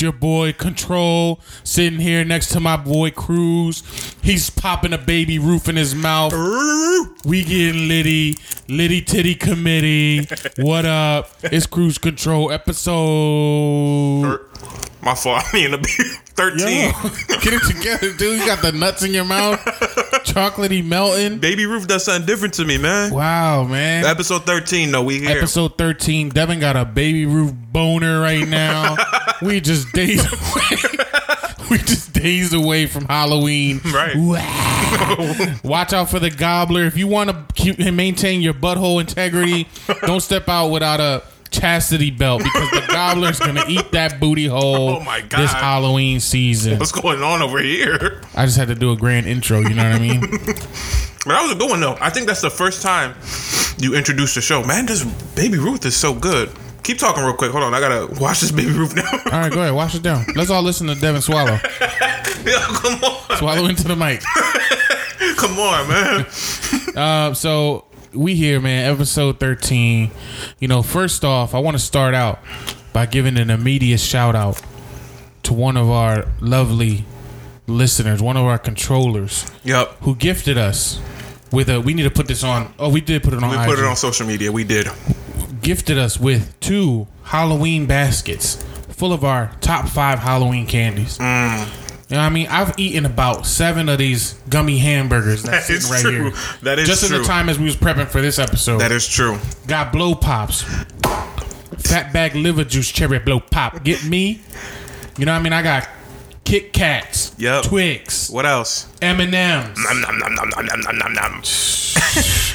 It's your boy Control sitting here next to my boy Cruz. He's popping a baby roof in his mouth. We getting litty, litty titty committee. What up? It's Cruise Control episode. My fault. I mean, to be 13. Yo, get it together, dude. You got the nuts in your mouth, chocolatey melting. Baby Roof does something different to me, man. Wow, man. Episode 13, though, we here. Episode 13. Devin got a baby roof boner right now. we just days away. we just days away from Halloween. Right. Wow. Watch out for the gobbler. If you want to keep and maintain your butthole integrity, don't step out without a chastity belt because the gobbler's gonna eat that booty hole Oh my God. this Halloween season. What's going on over here? I just had to do a grand intro, you know what I mean? But that was a good one, though. I think that's the first time you introduced the show. Man, this Baby Ruth is so good. Keep talking real quick. Hold on. I got to watch this Baby Ruth now. All right, go ahead, wash it down. Let's all listen to Devin swallow. yeah, come on. Swallow into the mic. Come on, man. Uh, so we here, man. Episode thirteen. You know, first off, I want to start out by giving an immediate shout out to one of our lovely listeners, one of our controllers, Yep. who gifted us with a. We need to put this on. Oh, we did put it on. We put it on social media. We did. Gifted us with two Halloween baskets full of our top five Halloween candies. Mm. You know what I mean? I've eaten about seven of these gummy hamburgers that's that is right true. Here. That is just true. in the time as we was prepping for this episode. That is true. Got blow pops, fat bag liver juice cherry blow pop. Get me? You know what I mean? I got Kit Kats, yep. Twix. What else? M and M's.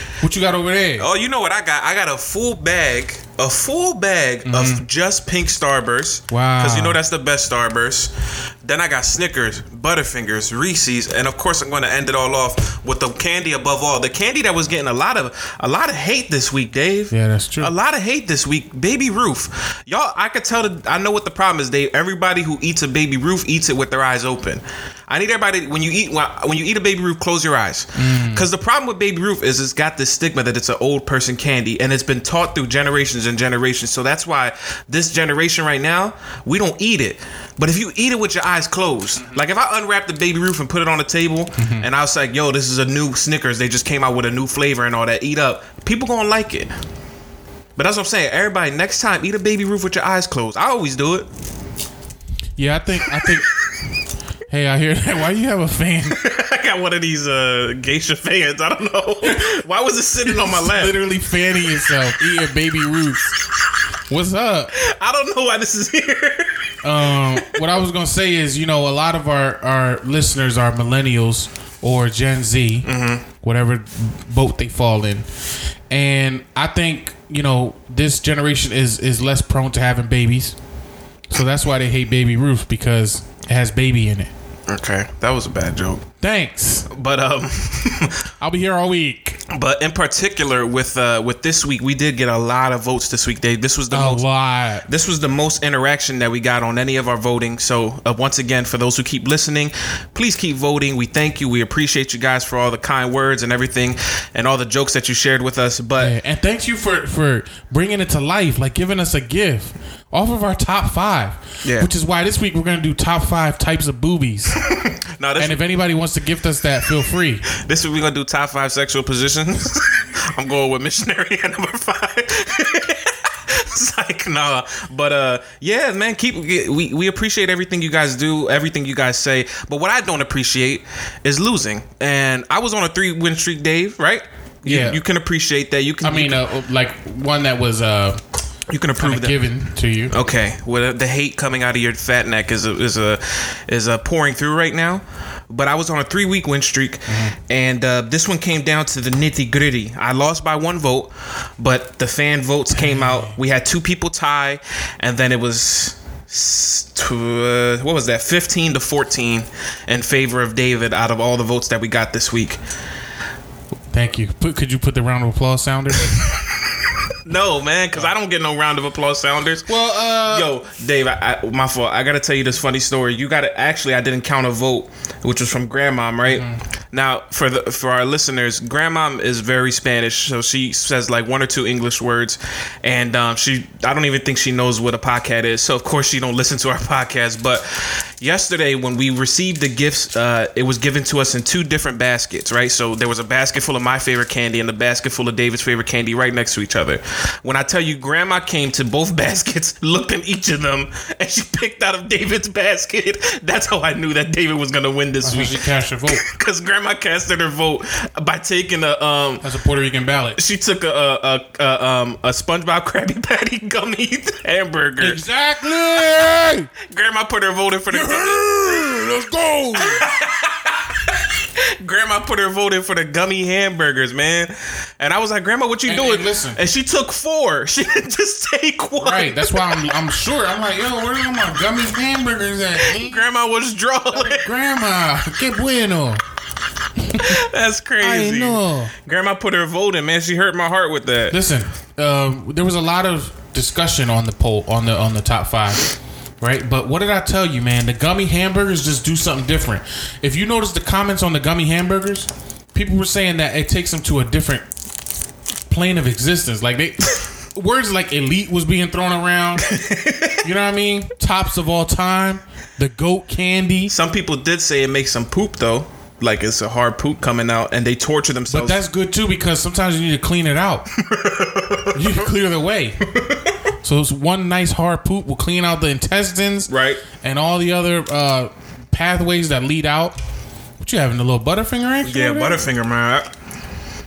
What you got over there? Oh, you know what I got? I got a full bag, a full bag mm-hmm. of just pink Starburst. Wow. Because you know that's the best Starburst. Then I got Snickers, Butterfingers, Reese's, and of course I'm going to end it all off with the candy above all. The candy that was getting a lot of a lot of hate this week, Dave. Yeah, that's true. A lot of hate this week. Baby Roof. Y'all, I could tell. The, I know what the problem is, Dave. Everybody who eats a Baby Roof eats it with their eyes open. I need everybody when you eat when, you eat a Baby Roof, close your eyes. Mm. Because the problem with Baby Roof is it's got this stigma that it's an old person candy, and it's been taught through generations and generations. So that's why this generation right now we don't eat it. But if you eat it with your eyes closed, like if I unwrap the Baby Roof and put it on the table, Mm-hmm. and I was like, "Yo, this is a new Snickers. They just came out with a new flavor and all that. Eat up." People gonna like it. But that's what I'm saying. Everybody, next time, eat a baby roof with your eyes closed. I always do it. Yeah, I think I think Hey, I hear that. Why do you have a fan? I got one of these uh, geisha fans. I don't know. Why was it sitting on my lap? Literally fanning yourself, eating baby roots. What's up? I don't know why this is here. Um, what I was gonna say is, you know, a lot of our our listeners are millennials or Gen Z, whatever boat they fall in, and I think you know this generation is is less prone to having babies, so that's why they hate baby Ruth because it has baby in it. Okay, that was a bad joke. Thanks. But um, I'll be here all week. but in particular with uh with this week, we did get a lot of votes this week, Dave. This was the A most. lot. This was the most interaction that we got on any of our voting. So, uh, once again, for those who keep listening, please keep voting. We thank you. We appreciate you guys for all the kind words and everything, and all the jokes that you shared with us. But Yeah, and thanks you for for bringing it to life, like giving us a gift off of our top five. Yeah. Which is why this week we're gonna do top five types of boobies. now and if anybody wants to gift us that, feel free. this week we're gonna do top five sexual positions. I'm going with missionary at number five. it's like nah, but uh, yeah, man, keep we we appreciate everything you guys do, everything you guys say. But what I don't appreciate is losing. And I was on a three win streak, Dave. Right? You- Yeah. You can appreciate that. You can. I mean, can- uh, like one that was uh, You can approve that. given to you. Okay, well, the hate coming out of your fat neck is a, is a is a pouring through right now. But I was on a three week win streak, and uh, this one came down to the nitty gritty. I lost by one vote, but the fan votes came out. We had two people tie, and then it was. To, uh, what was that? 15 to 14 in favor of David out of all the votes that we got this week. Thank you. Put, could you put the round of applause sounder? No, man, because I don't get no round of applause sounders. well, uh, Yo, Dave, I, I, my fault. I gotta tell you this funny story. You gotta actually, I didn't count a vote, which was from Grandmom, right? Now, for the for our listeners, Grandmom is very Spanish, so she says like one or two English words, and um, she, I don't even think she knows what a podcast is. So of course she don't listen to our podcast. But yesterday when we received the gifts, uh, it was given to us in two different baskets, right? So there was a basket full of my favorite candy and a basket full of David's favorite candy right next to each other. When I tell you, Grandma came to both baskets, looked in each of them, and she picked out of David's basket. That's how I knew that David was gonna win this so she week. cast her vote. Because Grandma casted her vote by taking a um. That's a Puerto Rican ballot. She took a a, a, a um a SpongeBob Krabby Patty gummy hamburger. Exactly. Grandma put her vote in for the. Let's go. Grandma put her vote in for the gummy hamburgers, man. And I was like, Grandma, what you And- doing? and listen. And she took four. She didn't just take one. Right. That's why I'm. I'm sure. I'm like, yo, where are my gummy hamburgers at? man? Grandma was drawing. Grandma, que bueno. That's I crazy. know. Grandma put her vote in, man. She hurt my heart with that. Listen, um, there was a lot of discussion on the poll on the on the top five, right? But what did I tell you, man? The gummy hamburgers just do something different. If you notice the comments on the gummy hamburgers, people were saying that it takes them to a different plane of existence. Like they words like elite was being thrown around. you know what I mean? Tops of all time, the goat candy. Some people did say it makes them poop though. Like it's a hard poop coming out, and they torture themselves. But that's good too because sometimes you need to clean it out. you clear the way. So it's one nice hard poop will clean out the intestines, Right. and all the other uh, pathways that lead out. What you having a little Butterfinger action? yeah. Butterfinger, man.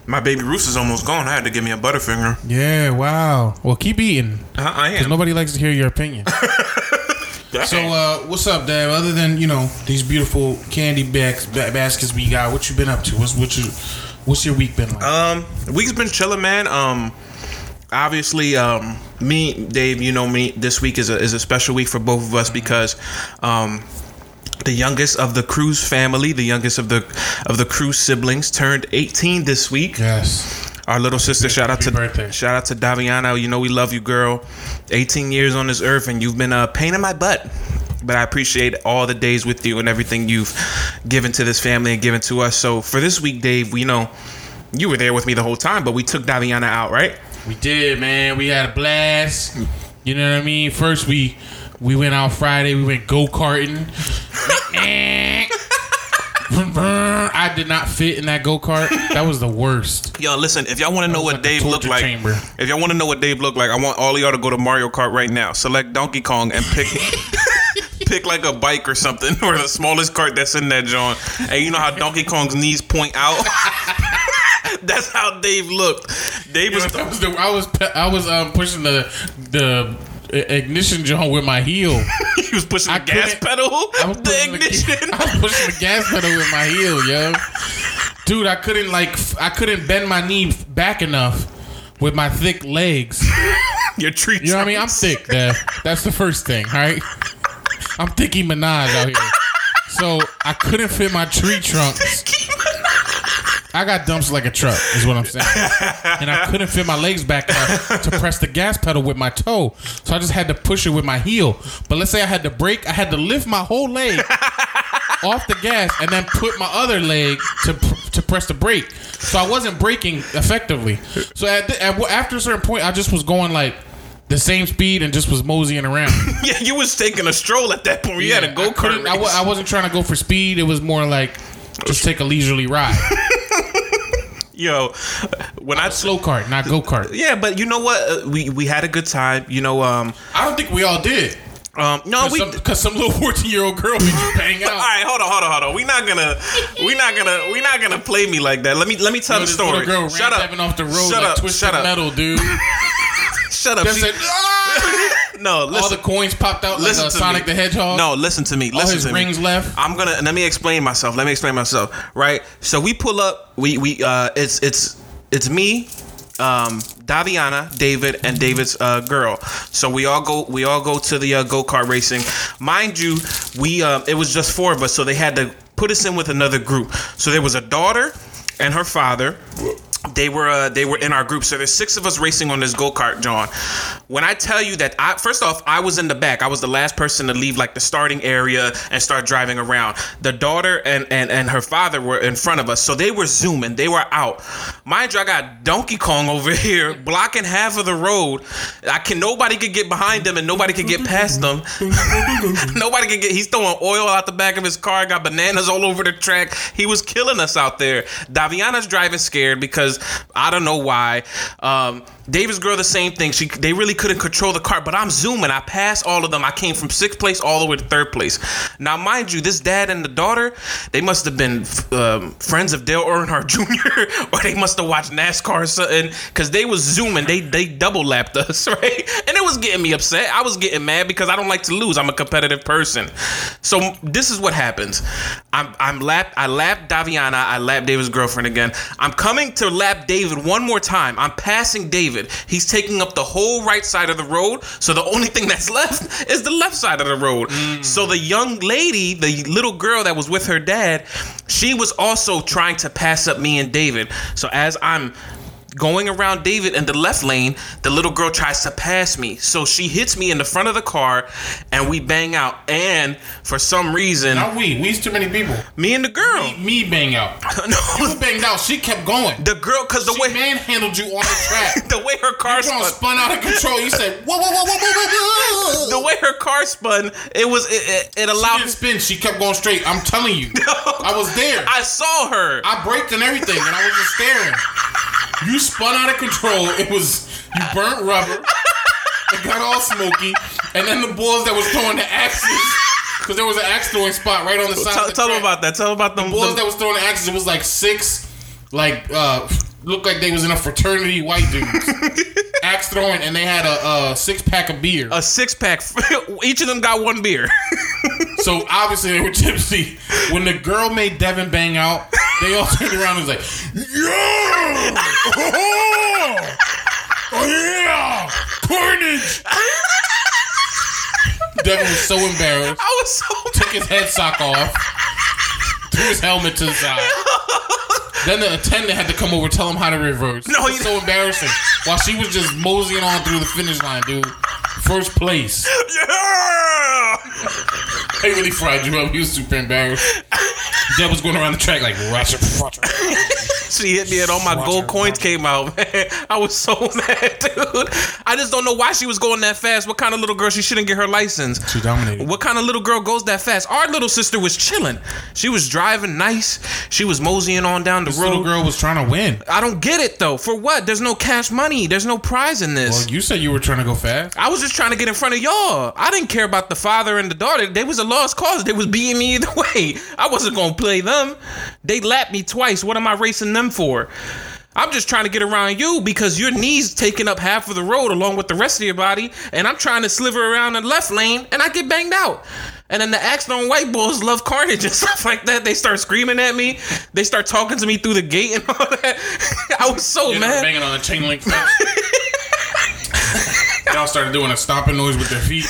My baby Roos is almost gone. I had to give me a Butterfinger. Yeah, wow. Well, keep eating Uh, I because am. nobody likes to hear your opinion. so, uh, what's up, Dad? Other than you know these beautiful candy bags, ba- baskets we got, what you been up to? What's what you, what's your week been like? Um, week's been chilling, man. Um, obviously, um, me, Dave, you know me. This week is a is a special week for both of us because, um, the youngest of the Cruz family, the youngest of the of the Cruz siblings, turned 18 this week. yes. Our little sister, shout out to birthday. shout out to Daviana. You know we love you, girl. 18 years on this earth, and you've been a pain in my butt. But I appreciate all the days with you and everything you've given to this family and given to us. So for this week, Dave, we know you were there with me the whole time, but we took Daviana out, right? We did, man. We had a blast. You know what I mean? First we we went out Friday. We went go karting. I did not fit in that go kart. That was the worst. Yo, listen, if y'all want to know what like Dave looked like, chamber. if y'all want to know what Dave looked like, I want all of y'all to go to Mario Kart right now. Select Donkey Kong and pick pick like a bike or something, or the smallest cart that's in that joint. And you know how Donkey Kong's knees point out. That's how Dave looked. Dave was. That was the- I was I was um, pushing the the ignition joint with my heel. he was pushing I the gas pedal, I was the ignition. The, I was pushing the gas pedal with my heel, yo. Dude, I couldn't like I couldn't bend my knee back enough with my thick legs. Your tree. You know what I mean? I'm thick, Dev. That's the first thing, right? I'm Thicky Minaj out here. So I couldn't fit my tree trunks. I got dumps like a truck, is what I'm saying. And I couldn't fit my legs back up to press the gas pedal with my toe. So I just had to push it with my heel. But let's say I had to brake, I had to lift my whole leg off the gas and then put my other leg to to press the brake. So I wasn't braking effectively. So at, the, at after a certain point, I just was going like the same speed and just was moseying around. Yeah, you was taking a stroll at that point. You had a go kart. I wasn't trying to go for speed. It was more like just take a leisurely ride. Yo, when I Slow cart, not go kart. yeah, but you know what? Uh, we we had a good time. You know, um, I don't think we all did. um, no, we. Because some, little 14 year old girl made you bang out. right, hold on, hold on, hold on. We not gonna, we not gonna, we not gonna play me like that. Let me, let me tell Yo, the story. girl Shut up. Off the road Shut like up. Shut up. metal, dude. Shut up. She- said, "Ah!" No, all listen. the coins popped out like listen uh, to Sonic me. the Hedgehog. No, listen to me. all Listen his to rings me. left. I'm gonna let me explain myself. Let me explain myself. Right. So we pull up. We we uh it's it's it's me, um, Daviana, David, and David's uh, girl. So we all go we all go to the uh, go kart racing. Mind you, we uh, it was just four of us, so they had to put us in with another group. So there was a daughter and her father. They were uh, they were in our group, so there's six of us racing on this go kart, John. When I tell you that, I first off, I was in the back. I was the last person to leave like the starting area and start driving around. The daughter and and and her father were in front of us, so they were zooming. They were out. Mind you, I got Donkey Kong over here blocking half of the road. I can nobody could get behind them and nobody could get past them. nobody could get. He's throwing oil out the back of his car. Got bananas all over the track. He was killing us out there. Daviana's driving scared because I don't know why. Um, David's girl, the same thing. She they really couldn't control the car, but I'm zooming. I passed all of them. I came from sixth place all the way to third place. Now, mind you, this dad and the daughter, they must have been um, friends of Dale Earnhardt Jr. or they must have watched NASCAR or something because they was zooming. They they double lapped us, right? And it was getting me upset. I was getting mad because I don't like to lose. I'm a competitive person. So this is what happens. I'm I'm lapped. I lap Daviana. I lapped David's girlfriend again. I'm coming to lap David one more time. I'm passing David. He's taking up the whole right side of the road. So the only thing that's left is the left side of the road. Mm. So the young lady, the little girl that was with her dad, she was also trying to pass up me and David. So as I'm going around David in the left lane, the little girl tries to pass me. So she hits me in the front of the car and we bang out. And for some reason, Not we. We's too many people. me and the girl. Me bang out. no, You banged out. She kept going. the girl, because the way. She way manhandled you on the track. the way her car spun, spun out of control. You said, whoa, whoa, whoa, whoa, whoa, whoa, the way her car spun, it was it, it, it She allowed. didn't spin. She kept going straight. I'm telling you. I was there. I saw her. I braked and everything, and I was just staring. You spun out of control. It was you burnt rubber. It got all smoky, and then the balls that was throwing the axes, because there was an axe throwing spot right on the side. tell of the tell them about that. Tell them about them. balls them- that was throwing the axes. It was like six, like uh, looked like they was in a fraternity white dudes. Axe throwing, and they had a, a six pack of beer. a six pack. Each of them got one beer. So obviously they were tipsy. When the girl made Devin bang out, they all turned around and was like, "Yeah, oh, oh yeah, carnage!" Devin was so embarrassed. I was so. Took his head sock off, threw his helmet to the side. Then the attendant had to come over tell him how to reverse. No, it was so embarrassing. While she was just moseying on through the finish line, dude. First place. Yeah! They really fried you up. He was super embarrassed. Deb was going around the track like Russia. She hit me and all my gold coins came out, man. I was so mad, dude. I just don't know why she was going that fast. What kind of little girl? She shouldn't get her license. She dominated. What kind of little girl goes that fast? Our little sister was chilling. She was driving nice. She was moseying on down the This road. little girl was trying to win. I don't get it though. For what? There's no cash money. There's no prize in this. Well, you said you were trying to go fast. I was just trying to get in front of y'all. I didn't care about the father and the daughter. They was a lost cause. They was beating me either way. I wasn't gonna play them. They lapped me twice. What am I racing them for? I'm just trying to get around you because your knees taking up half of the road along with the rest of your body, and I'm trying to sliver around the left lane, and I get banged out. And then the Axton white boys love carnage and stuff like that. They start screaming at me. They start talking to me through the gate and all that. I was so You know, mad. banging on a chain link fence. Y'all started doing a stomping noise with their feet.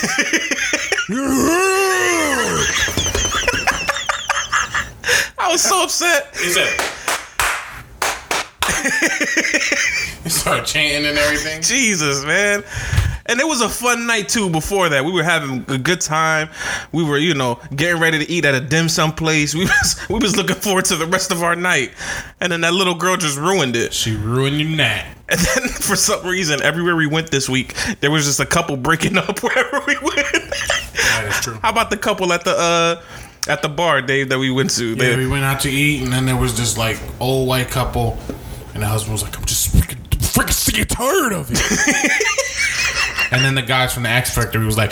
I was so upset. He said. He started chanting and everything. Jesus, man. And it was a fun night too. Before that, we were having a good time. We were, you know, getting ready to eat at a dim sum place. We was we was looking forward to the rest of our night. And then that little girl just ruined it. She ruined your night. And then for some reason, everywhere we went this week, there was just a couple breaking up wherever we went. That is true. How about the couple at the uh at the bar, Dave, that we went to? Yeah, They- we went out to eat, and then there was this like old white couple, and the husband was like, "I'm just freaking, freaking sick and tired of it." And then the guys from the X Factory was like,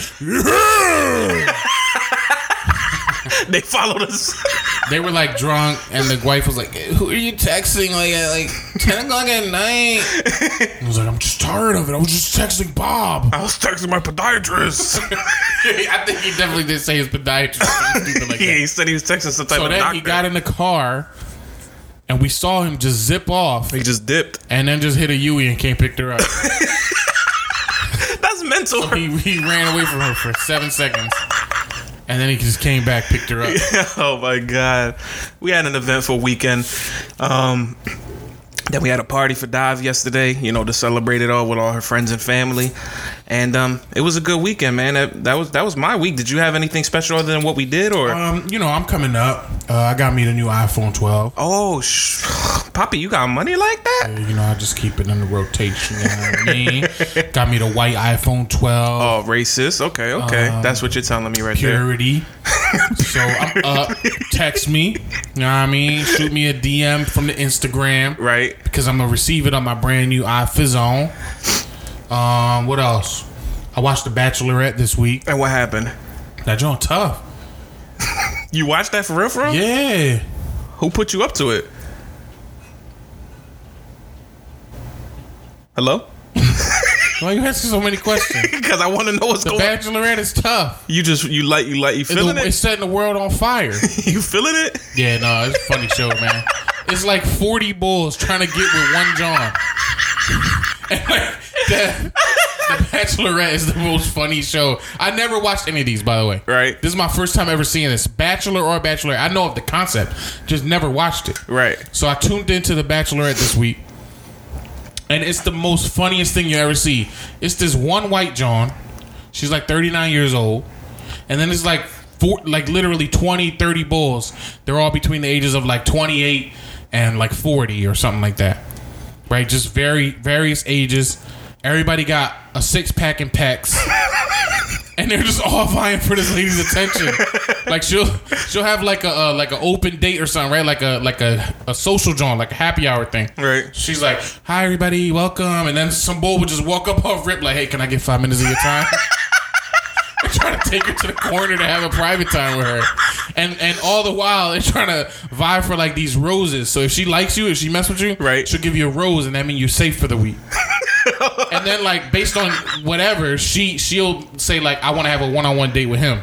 they followed us. they were like drunk, and the wife was like, "Who are you texting like at like ten o'clock at night?" I was like, "I'm just tired of it. I was just texting Bob." I was texting my podiatrist. I think he definitely did say his podiatrist. or something stupid like yeah, he said he was texting some type of doctor. So of then doctor. he got in the car, and we saw him just zip off, he just dipped. and then just hit a Yui and can't pick her up. Mental. he, he ran away from her for seven seconds, and then he just came back, picked her up. oh my god, we had an eventful weekend. Um, then we had a party for Dive yesterday. You know, to celebrate it all with all her friends and family, and um, it was a good weekend, man. That, that was that was my week. Did you have anything special other than what we did, or? Um, you know, I'm coming up. Uh, I got me the new iPhone 12. oh, sh- Poppy, you got money like that? You know, I just keep it in the rotation. You know what I mean? got me the white iPhone 12. Oh, racist. Okay, okay, Um, that's what you're telling me right there. Purity. so I'm up. Text me. You know what I mean? Shoot me a DM from the Instagram. Right. Because I'm gonna receive it on my brand new iPhone. Um, what else? I watched The Bachelorette this week. And what happened? That joint tough. You watched that for real, for real? Yeah. Who put you up to it? Hello? Why you asking so many questions? Because I want to know what's The going. on. Bachelorette is tough. You just you like you like you feeling It's it? It's setting the world on fire. You feeling it? Yeah, no, it's a funny show, man. It's like 40 bulls trying to get with one John. And like the, the Bachelorette is the most funny show. I never watched any of these, by the way. Right. This is my first time ever seeing this. Bachelor or Bachelorette. I know of the concept, just never watched it. Right. So I tuned into the Bachelorette this week, and it's the most funniest thing you ever see. It's this one white John. She's like 39 years old, and then it's like four, like literally 20, 30 bulls. They're all between the ages of like 28 and like 40 or something like that. Right? Just very various ages. Everybody got a six pack and pecs. and they're just all vying for this lady's attention. like she'll she'll have like a uh, like an open date or something, right? Like a like a, a social joint, like a happy hour thing. Right. She's like, "Hi everybody, welcome," and then some bull would just walk up off rip like, "Hey, can I get five minutes of your time?" and try to take her to the corner to have a private time with her, and and all the while they're trying to vie for like these roses. So if she likes you, if she mess with you, Right. she'll give you a rose, and that means you're safe for the week and then like based on whatever she she'll say like I want to have a one on one date with him,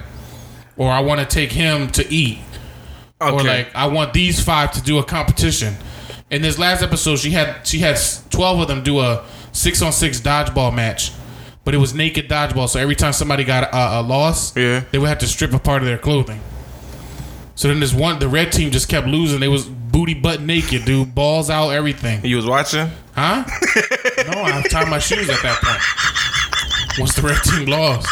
or I want to take him to eat, or like I want these five to do a competition. In this last episode, she had she had twelve of them do a six on six dodgeball match, but it was naked dodgeball. So every time somebody got a, a loss, Yeah. they would have to strip a part of their clothing. So then this one, the red team just kept losing. They was booty butt naked, dude, balls out, everything. You was watching? Huh? no, I tied my shoes at that point. Once the red team lost.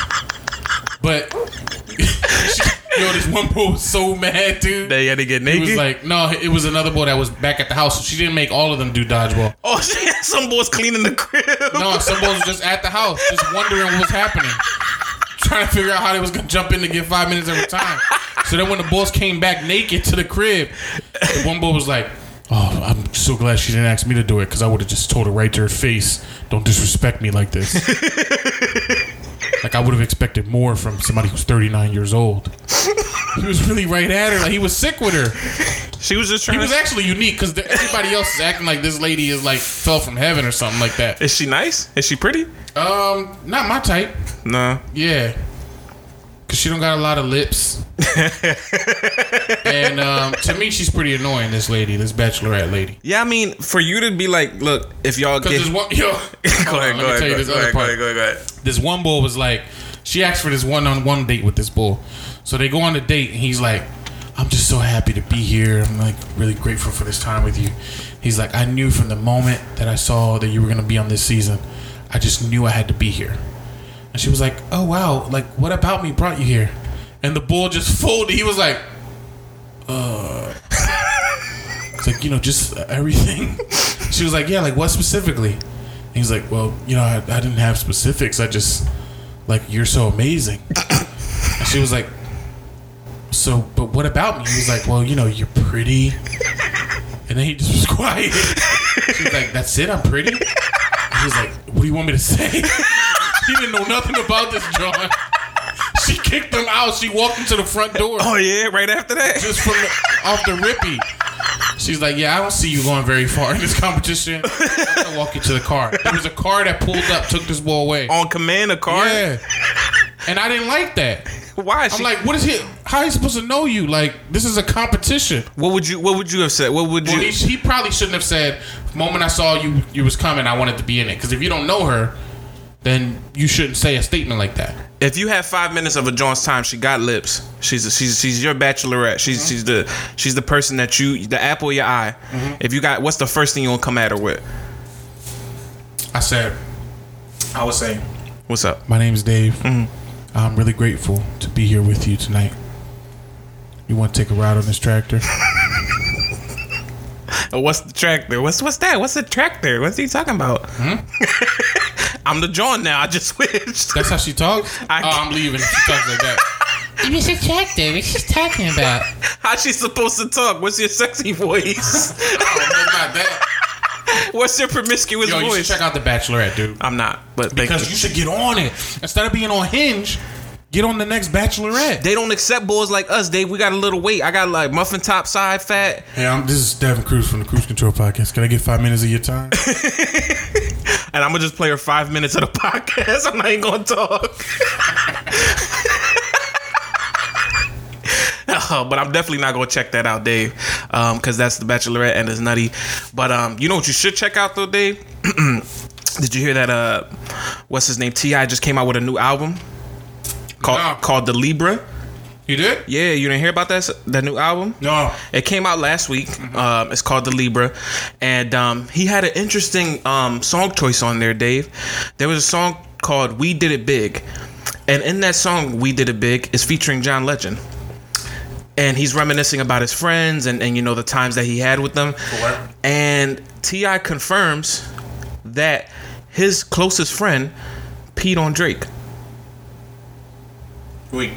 But yo, this one boy was so mad, dude. They had to get naked. He was like, no, it was another boy that was back at the house. So she didn't make all of them do dodgeball. oh, she had some boys cleaning the crib. No, some boys were just at the house, just wondering what was happening. Trying to figure out how they was gonna jump in to get five minutes every time. So then when the boss came back naked to the crib, the one boy was like, Oh, I'm so glad she didn't ask me to do it because I would have just told her right to her face, don't disrespect me like this. like I would have expected more from somebody who's 39 years old. He was really right at her, like he was sick with her. She was just trying. He was actually unique because everybody else is acting like this lady is like fell from heaven or something like that. Is she nice? Is she pretty? Um, not my type. No. Yeah. Cause she don't got a lot of lips. and um, to me, she's pretty annoying. This lady, this bachelorette lady. Yeah, I mean, for you to be like, look, if y'all get. there's one, yo, go ahead, go let me ahead, tell you go this ahead, other part. ahead, go ahead, go ahead. This one bull was like, she asked for this one-on-one date with this bull. So they go on a date, and he's like, "I'm just so happy to be here. I'm like really grateful for this time with you." He's like, "I knew from the moment that I saw that you were gonna be on this season, I just knew I had to be here." And she was like, "Oh wow, like what about me brought you here?" And the bull just folded. He was like, "Uh." It's like you know, just everything. She was like, "Yeah, like what specifically?" And he's like, "Well, you know, I, I didn't have specifics. I just like you're so amazing." And she was like, "So, but what about me?" He was like, "Well, you know, you're pretty." And then he just was quiet. She was like, "That's it. I'm pretty." He's like, "What do you want me to say?" He didn't know nothing about this, John. She she kicked him out. She walked into the front door Oh yeah, right after that. just from the, off the rippy. She's like, "Yeah, I don't see you going very far in this competition. I'm gonna walk you to the car." There was a car that pulled up, took this boy away. On command, a car. Yeah, and I didn't like that. Why? I'm She, like, "What is he? How he supposed to know you? Like, this is a competition." what would you? What would you have said? What would you? Well, he, he probably shouldn't have said, "Moment I saw you, you was coming. I wanted to be in it." Because if you don't know her, then you shouldn't say a statement like that. if you have five minutes of a John's time, she got lips. She's she's she's your bachelorette. She's Mm-hmm. she's the she's the person that you the apple of your eye. Mm-hmm. If you got what's the first thing you gonna come at her with? I said, I was saying, What's up? My name's Dave. Mm-hmm. I'm really grateful to be here with you tonight. You want to take a ride on this tractor? What's the tractor? What's what's that? What's the tractor? What's he talking about? Hmm? I'm the John now. I just switched. That's how she talks. I- oh, I'm leaving. She talks like that. What's a tractor? What's she talking about? How's she supposed to talk? What's your sexy voice? Oh, no, not that. What's your promiscuous Yo, you should check out the Bachelorette, dude. I'm not, but thank Because you. you should get on it instead of being on Hinge. Get on the next Bachelorette. They don't accept boys like us, Dave. We got a little weight. I got like muffin top side fat. Hey, I'm, this is Devin Cruz from the Cruise Control Podcast. Can I get five minutes of your time? and I'm gonna just play her five minutes of the podcast. I'm not even gonna talk. Uh, but I'm definitely not gonna check that out, Dave, because that's the Bachelorette and it's nutty. But um, you know what you should check out though, Dave? Did you hear that? Uh, what's his name? T.I. just came out with a new album called No. called The Libra. You did? Yeah, you didn't hear about that that new album? No. It came out last week. Um, it's called The Libra, and um, he had an interesting um, song choice on there, Dave. There was a song called "We Did It Big," and in that song, "We Did It Big" is featuring John Legend, and he's reminiscing about his friends and and you know the times that he had with them. Correct. And T.I. confirms that his closest friend peed on Drake. Wait.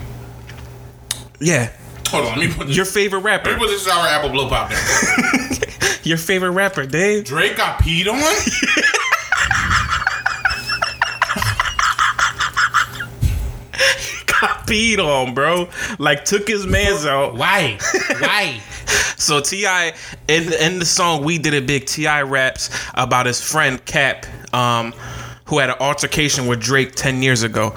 Yeah, Hold on. Let me put this. your favorite let me rapper, put this sour apple blow pop there. your favorite rapper, Dave. Drake got peed on? got peed on, bro. Like took his man's out. Why? Why? So T.I. in in the song "We Did It Big," T.I. raps about his friend Cap, um, who had an altercation with Drake ten years ago,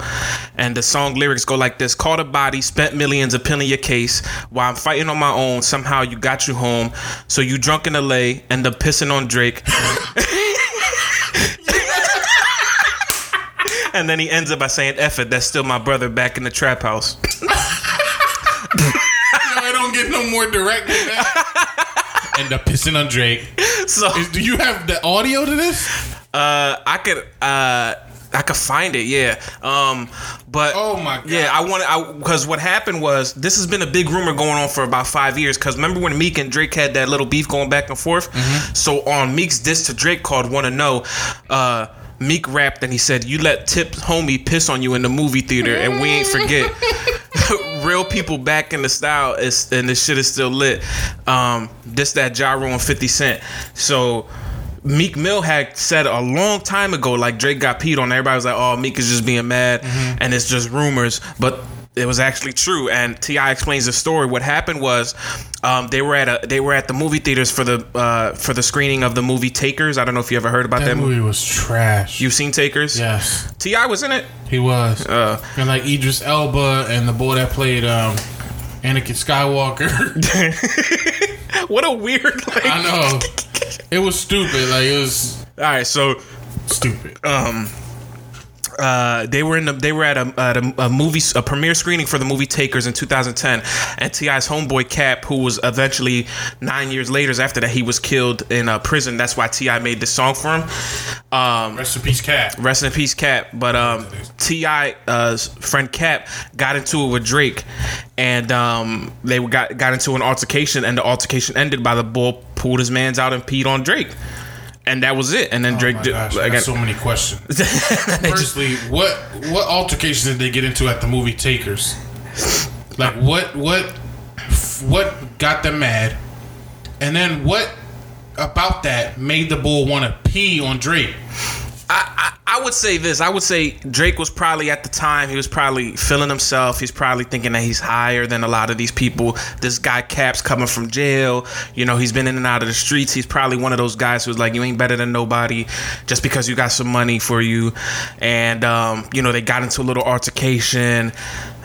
and the song lyrics go like this: "Caught a body, spent millions appealing your case. While I'm fighting on my own, somehow you got you home. So you drunk in LA, end up pissing on Drake." And then he ends up by saying, F it, that's still my brother back in the trap house. Yo, I don't get no more direct than that. End up pissing on Drake. So Is, do you have the audio to this? Uh, I could uh. I could find it, yeah. Um, but Oh my God. yeah, I want to because what happened was this has been a big rumor going on for about five years. Because remember when Meek and Drake had that little beef going back and forth? Mm-hmm. So on Meek's diss to Drake called "Want to Know," uh, Meek rapped and he said, "You let Tip homie piss on you in the movie theater, and we ain't forget." Real people back in the style is and this shit is still lit. Um, this that Gyro and Fifty Cent. So Meek Mill had said a long time ago, like Drake got peed on. Everybody was like, "Oh, Meek is just being mad," and it's just rumors. But it was actually true. And T.I. explains the story. What happened was, um, they were at a they were at the movie theaters for the uh, for the screening of the movie Takers. I don't know if you ever heard about that, That movie. movie was trash. You've seen Takers? yes, T.I. was in it. he was. Uh, and like Idris Elba and the boy that played um, Anakin Skywalker. what a weird like. I know. It was stupid. Like it was All right, so stupid. um uh, they were in the, they were at a, at a, a movie a premiere screening for the movie Takers in 2010, and T.I.'s homeboy Cap, who was eventually nine years later after that he was killed in uh, prison. That's why T.I. made this song for him. Um, Rest in peace, Cap. rest in peace, Cap. But um, T.I. uh, friend Cap got into it with Drake, and um, they got got into an altercation, and the altercation ended by the bull pulled his man's out and peed on Drake. And that was it. And then Oh Drake did, gosh, I got so many questions. Firstly, what what altercations did they get into at the movie Takers? Like what what what got them mad? And then what about that made the bull want to pee on Drake? I, I, would say this. I would say Drake was probably at the time he was probably feeling himself. He's probably thinking that he's higher than a lot of these people. This guy Caps coming from jail. You know, he's been in and out of the streets. He's probably one of those guys who's like, you ain't better than nobody just because you got some money for you. And um, you know, they got into a little altercation.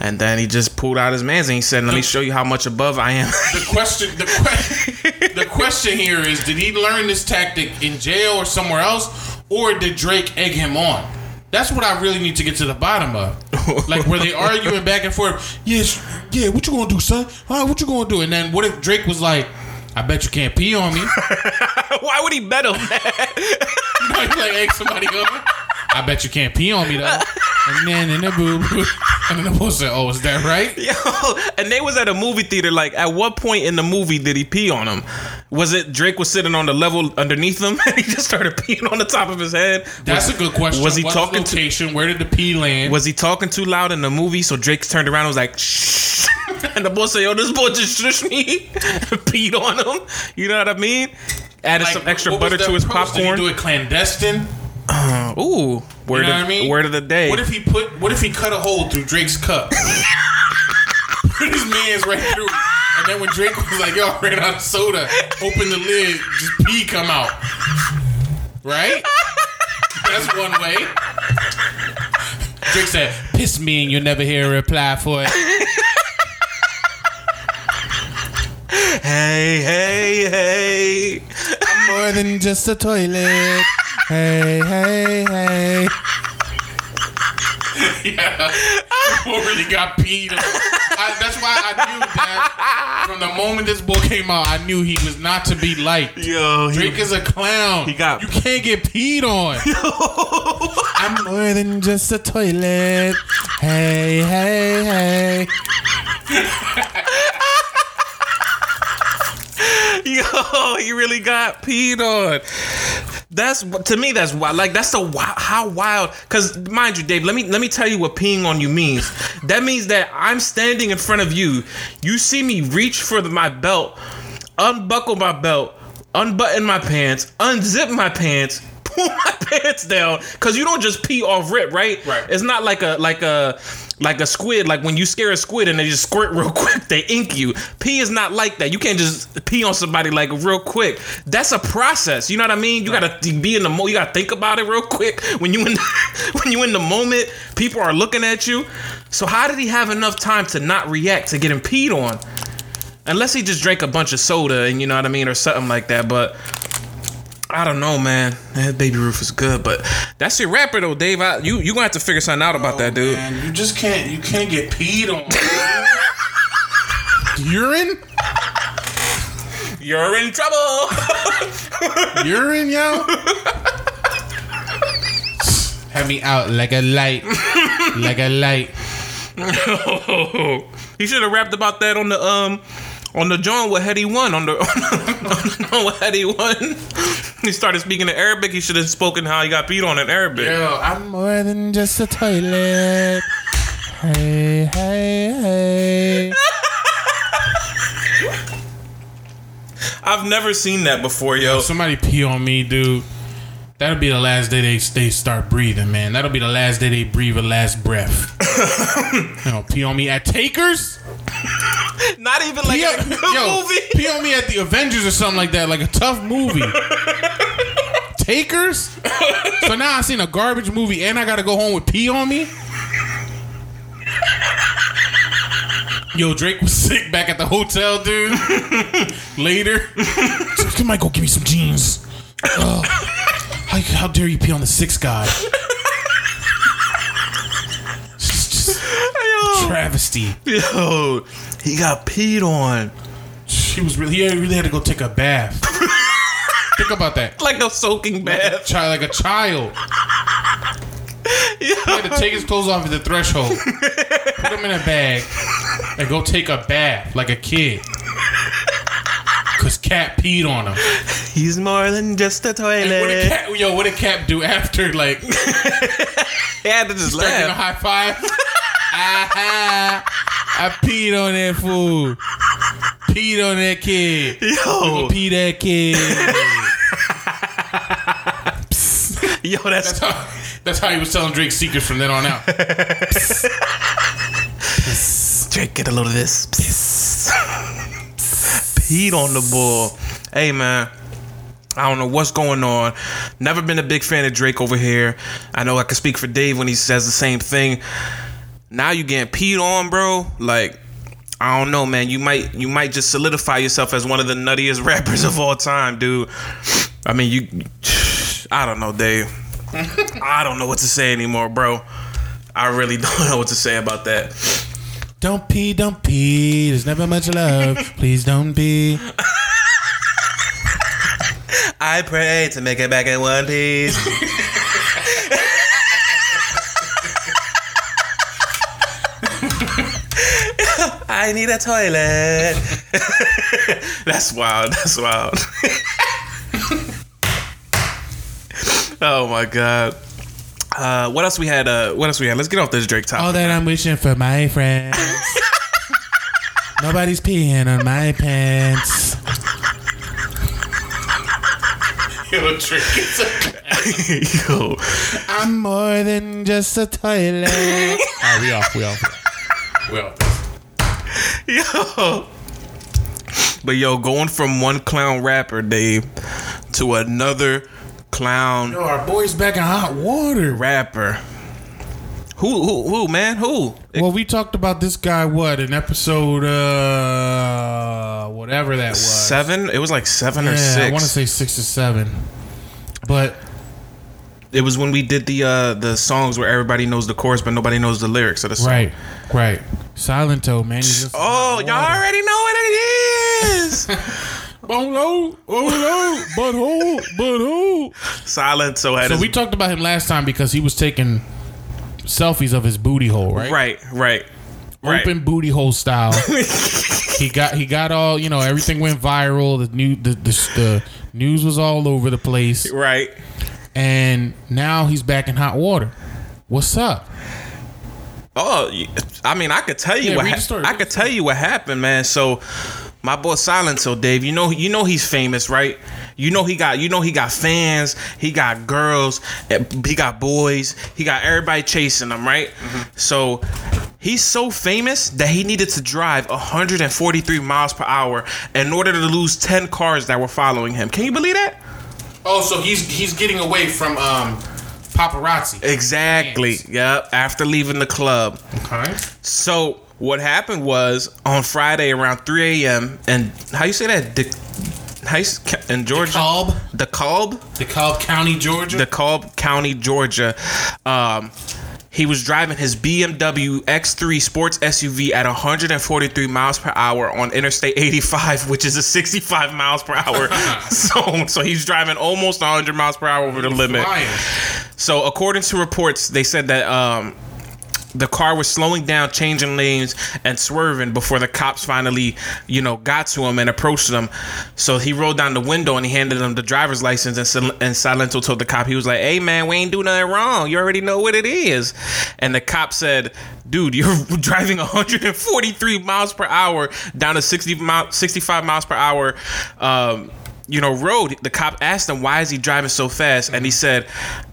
And then he just pulled out his mans and he said, "Let me show you how much above I am." The question, the, que- the question here is: Did he learn this tactic in jail or somewhere else, or did Drake egg him on? That's what I really need to get to the bottom of. Like, were they arguing back and forth? Yes, yeah. What you gonna do, son? All right, what you gonna do? And then what if Drake was like, "I bet you can't pee on me." Why would he bet on that? You know, he like egg somebody on. I bet you can't pee on me though. And then and the boo boo. And then the boy said, "Oh, is that right?" Yo, and they was at a movie theater. Like, at what point in the movie did he pee on him? Was it Drake was sitting on the level underneath him and he just started peeing on the top of his head? That's was, a good question. Was he What talking to? location? Where did the pee land? Was he talking too loud in the movie? So Drake turned around and was like, Shh. and the boy said, "Yo, this boy just shushed me, peed on him." You know what I mean? Added Like, some extra butter to his approach? Did he popcorn. do it clandestine? Ooh, word You know of I mean? word of the day. What if he put? What if he cut a hole through Drake's cup? put his man's right through, and then when Drake was like, "Yo, I ran out of soda," open the lid, just pee come out. Right? That's one way. Drake said, "Piss me, and you'll never hear a reply for it." hey, hey, hey. I'm more than just a toilet. Hey, hey, hey. yeah, boy really got peed on. I, that's why I knew that from the moment this book came out, I knew he was not to be liked. Yo, he- Drake is a clown. He got- you can't get peed on. I'm more than just a toilet. Hey, hey, hey. Yo, he really got peed on. That's to me. That's wild. Like that's the how wild. Cause mind you, Dave. Let me let me tell you what peeing on you means. That means that I'm standing in front of you. You see me reach for the, my belt, unbuckle my belt, unbutton my pants, unzip my pants. Pull my pants down, cause you don't just pee off rip, right? Right. It's not like a like a like a squid. Like when you scare a squid and they just squirt real quick, they ink you. Pee is not like that. You can't just pee on somebody like real quick. That's a process. You know what I mean? You gotta be in the mo. You gotta think about it real quick. When you in when you in the moment, people are looking at you. So how did he have enough time to not react to getting peed on? Unless he just drank a bunch of soda and you know what I mean or something like that. But I don't know, man. That Baby Ruth is good, but that's your rapper though, Dave. I, you you gonna have to figure something out about that, dude. Man, you just can't. You can't get peed on. Urine? You're in trouble. Urine, yo. Have me out like a light, like a light. he should have rapped about that on the um on the joint with Headie One on the on the on with Headie One. He started speaking in Arabic. He should have spoken how he got beat on in Arabic. Yo, I'm more than just a toilet. Hey, hey, hey. I've never seen that before, yo. Somebody pee on me, dude. That'll be the last day they they start breathing, man. That'll be the last day they breathe a last breath. you know, pee on me at Takers. Not even like Pee a good yo, movie. pee on me at the Avengers or something like that, like a tough movie. Takers. So now I seen a garbage movie and I gotta go home with pee on me. Yo, Drake was sick back at the hotel, dude. Later, on, go give me some jeans. How, how dare you pee on the sixth guy? Just- just Yo, travesty. yo, he got peed on He was really, he really had to go take a bath. Think about that. like a soaking bath. Child, like a child. He had to take his clothes off at the threshold, put them in a bag, and go take a bath like a kid. Cause cat peed on him. He's more than just a And what did toilet. cat, yo, what did cat do after? Like, He had to just getting a laugh. high five. I peed on that fool. Peed on that kid. Yo, Pee that kid. yo, that's That's how, That's how he was telling Drake secrets from then on out. Drake, get a load of this. Peed on the bull. Hey man. I don't know what's going on. Never been a big fan of Drake over here. I know I can speak for Dave when he says the same thing. Now you getting peed on, bro. Like, I don't know, man. You might you might just solidify yourself as one of the nuttiest rappers of all time, dude. I mean, you. I don't know, Dave. I don't know what to say anymore, bro. I really don't know what to say about that. Don't pee, don't pee. There's never much love. Please don't pee. I pray to make it back in one piece. I need a toilet. That's wild. That's wild. oh my god. Uh, what else we had? Uh, what else we had? Let's get off this Drake topic. All that I'm wishing for my friends. Nobody's peeing on my pants. Yo, Drake is Yo. I'm more than just a toilet. Alright, we off, we off. We off. Yo. But yo, going from one clown rapper, Dave, to another clown Yo, our boy's back in hot water. rapper. Who, who, who, man? Who? Well, we talked about this guy, what, in episode, uh, whatever that was. Seven? It was like seven or six. I want to say six or seven. But it was when we did the uh the songs where everybody knows the chorus but nobody knows the lyrics of the song. right, right. Silento, man. just Oh, y'all already know what it is. Oh no, oh no, but who, but who? Silent. So had So his, we talked about him last time because he was taking selfies of his booty hole, right? right, right, right. Open booty hole style. he got he got all you know. Everything went viral. The new the, the the news was all over the place, Right. And now he's back in hot water. What's up? Oh, I mean, I could tell you Yeah, what ha- I could tell you what happened, man. So, my boy Silent, so Dave, you know, you know he's famous, right? You know he got, you know he got fans, he got girls, eh, he got boys, he got everybody chasing him, right? So. He's so famous that he needed to drive 143 miles per hour in order to lose 10 cars that were following him. Can you believe that? Oh, so he's he's getting away from um paparazzi. Exactly. Yep. After leaving the club. Okay. So what happened was on Friday around 3 a.m. and how you say that? De- how you, in Georgia? DeKalb? DeKalb? DeKalb County, Georgia. DeKalb County, Georgia. Um, he was driving his BMW X3 sports SUV at 143 miles per hour on Interstate 85, which is a 65 miles per hour. so, so he's driving almost 100 miles per hour over the limit. Flying. So, according to reports, they said that um, the car was slowing down, changing lanes, and swerving before the cops finally, you know, got to him and approached him. So he rolled down the window and he handed him the driver's license. And, Sil- and Silento told the cop, he was like, "Hey man, we ain't do nothing wrong. You already know what it is." And the cop said, "Dude, you're driving 143 miles per hour down a 60 mile, 65 miles per hour." Um, you know, road. The cop asked him, why is he driving so fast? And he said,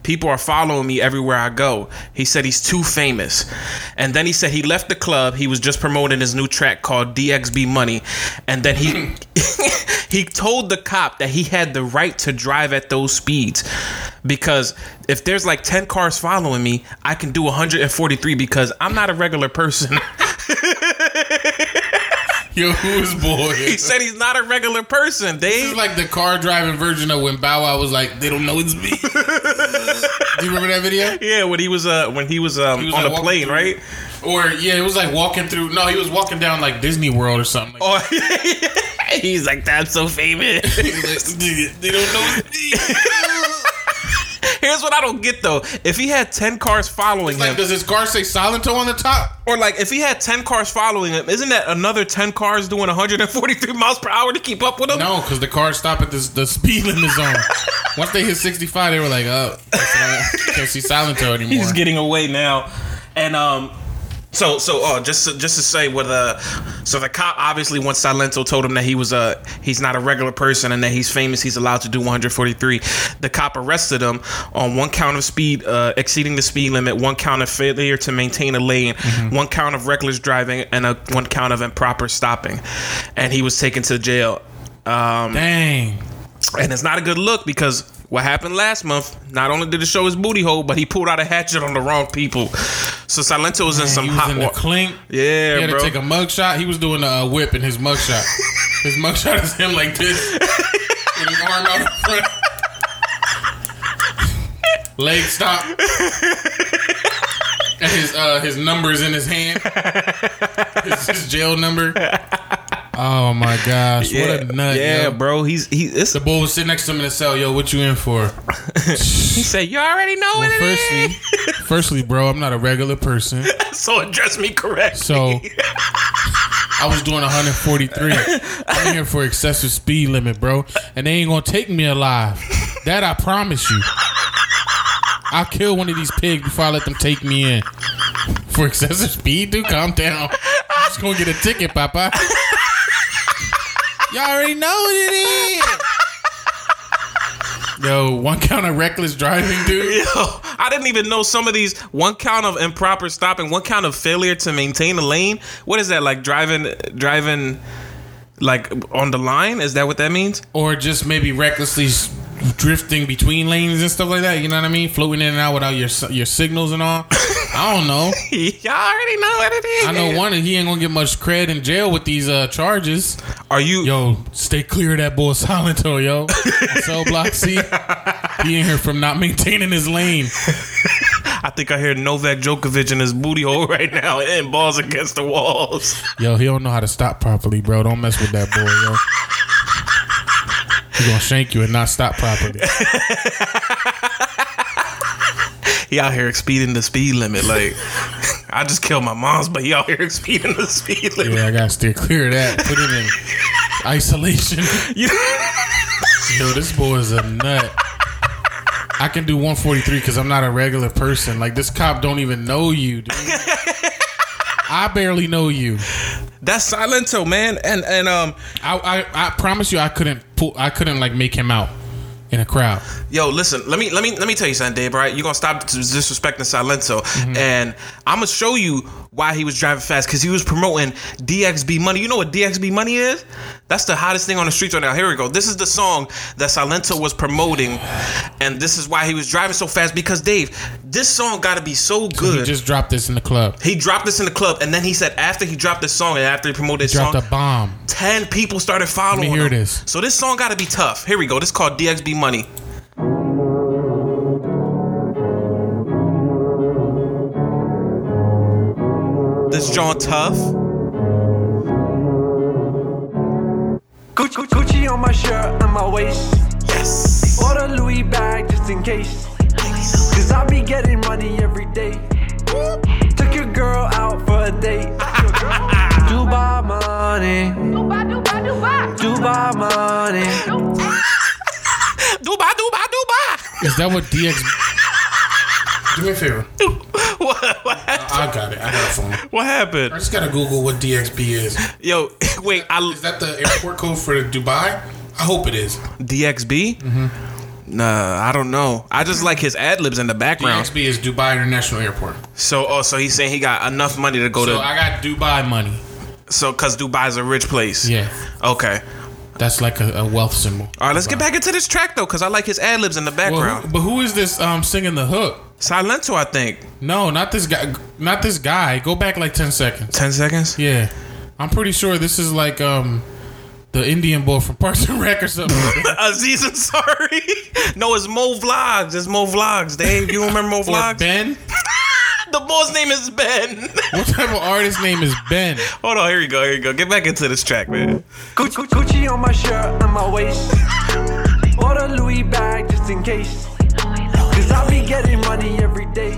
people are following me everywhere I go. He said he's too famous. And then he said he left the club. He was just promoting his new track called DXB Money. And then he he told the cop that he had the right to drive at those speeds because if there's like 10 cars following me, I can do 143 because I'm not a regular person. Yo, who's boy? he said he's not a regular person. This They is like the car driving version of when Bow Wow was like, "They don't know it's me." Do you remember that video? yeah, when he was uh when he was um He was, on like, the plane, walking right? Or yeah, it was like walking through. No, he was walking down like Disney World or something. Like, Oh, he's like, that's so famous. they don't know it's me. Here's what I don't get though. If he had 10 cars following Like, him, does his car say Silento on the top? or like if he had 10 cars following him, isn't that another 10 cars doing 143 miles per hour to keep up with him? No, because the cars stop at the, the speed limit zone. Once they hit 65, they were like, oh, can't see Silento anymore. He's getting away now. And um So so oh just to, just to say what uh so the cop obviously once Silento told him that he was a he's not a regular person and that he's famous he's allowed to do 143 the cop arrested him on one count of speed uh, exceeding the speed limit one count of failure to maintain a lane one count of reckless driving and a one count of improper stopping. And he was taken to jail. Um Dang. and it's not a good look because what happened last month, not only did it show his booty hole, but he pulled out a hatchet on the wrong people. So Silento was in some he was hot in the water. clink. Yeah, He had bro. to take a mug shot. He was doing a whip in his mug shot. his mug shot is him like this. with his arm out front. Leg stop. and his uh his numbers in his hand. His, his jail number. Oh my gosh. yeah, what a nut. yeah, yo. bro. He's he. It's, The bull was sitting next to him in the cell. Yo, what you in for? he said, "You already know Well, what it firstly, is." firstly, bro, I'm not a regular person. So address me correctly. So I was doing 143. I'm here for excessive speed limit, bro. And they ain't gonna take me alive. That I promise you. I'll kill one of these pigs before I let them take me in. For excessive speed, dude, calm down. I'm just gonna get a ticket, Papa. Y'all already know what it is. Yo, one count of reckless driving, dude. Yo, I didn't even know some of these. One count of improper stopping, one count of failure to maintain a lane. What is that like? Driving, driving, like on the line? Is that what that means? or just maybe recklessly s- drifting between lanes and stuff like that. You know what I mean? Floating in and out without your your signals and all. I don't know. Y'all already know what it is. I know one, he ain't gonna get much cred in jail with these uh, charges. Are you? Yo, stay clear of that boy Silento, yo. Cell block C. He in here from not maintaining his lane. I think I hear Novak Djokovic in his booty hole right now, and balls against the walls. Yo, he don't know how to stop properly, bro. Don't mess with that boy, yo. He gonna shank you and not stop properly. He out here speeding the speed limit. Like I just killed my mom's, but he out here speeding the speed limit. Yeah, I gotta steer clear of that. Put him in isolation. You- Yo, this boy is a nut. I can do 143 because I'm not a regular person. Like this cop don't even know you, dude. I barely know you. That's Silento, man. And and um, I, I I promise you, I couldn't I couldn't like make him out in a crowd. yo, listen. Let me let me let me tell you something, Dave. Right, you're gonna stop disrespecting Silento, mm-hmm. and I'm gonna show you why he was driving fast because he was promoting DXB Money. You know what DXB Money is? That's the hottest thing on the streets right now. Here we go. This is the song that Silento was promoting, and this is why he was driving so fast. Because Dave, this song got to be so good. He just dropped this in the club. He dropped this in the club, and then he said after he dropped this song and after he promoted this Dropped song, a bomb. ten people started following. hear him. this. So this song got to be tough. Here we go. This is called DXB Money. This John Tough. Gucci, Gucci on my shirt and my waist. Yes. Or a Louis bag just in case. Cause I be getting money every day. Took your girl out for a date. Dubai money. Dubai, Dubai, Dubai. Dubai money. Dubai, Dubai, Dubai. Is that what DX? Do me a favor. what, what, I got it. I got a phone. what happened? I just gotta Google what DXB is. Yo, wait. I Is that the airport code for Dubai? I hope it is. DXB? Mm-hmm. Nah, I don't know. I just like his ad libs in the background. DXB is Dubai International Airport. So, oh, so he's saying he got enough money to go So to. So I got Dubai money. so, cause Dubai's a rich place. Yeah, Okay. That's like a, a wealth symbol. All right, let's get back into this track though, cause I like his ad libs in the Well, background. who, but who is this um singing the hook? Silento, I think. No, not this guy. Not this guy. Go back like ten seconds. Ten seconds. Yeah, I'm pretty sure this is like um the Indian boy from Parks and Rec or something. Aziz Ansari. no, it's Mo Vlogs. It's Mo Vlogs, Dave. You remember Mo Vlogs? Ben. The boy's name is Ben. What type of artist name is Ben? Hold on, here you go, here you go. Get back into this track, man. Gucci, Gucci on my shirt and my waist. Or a Louis bag just in case. Cause I be getting money every day.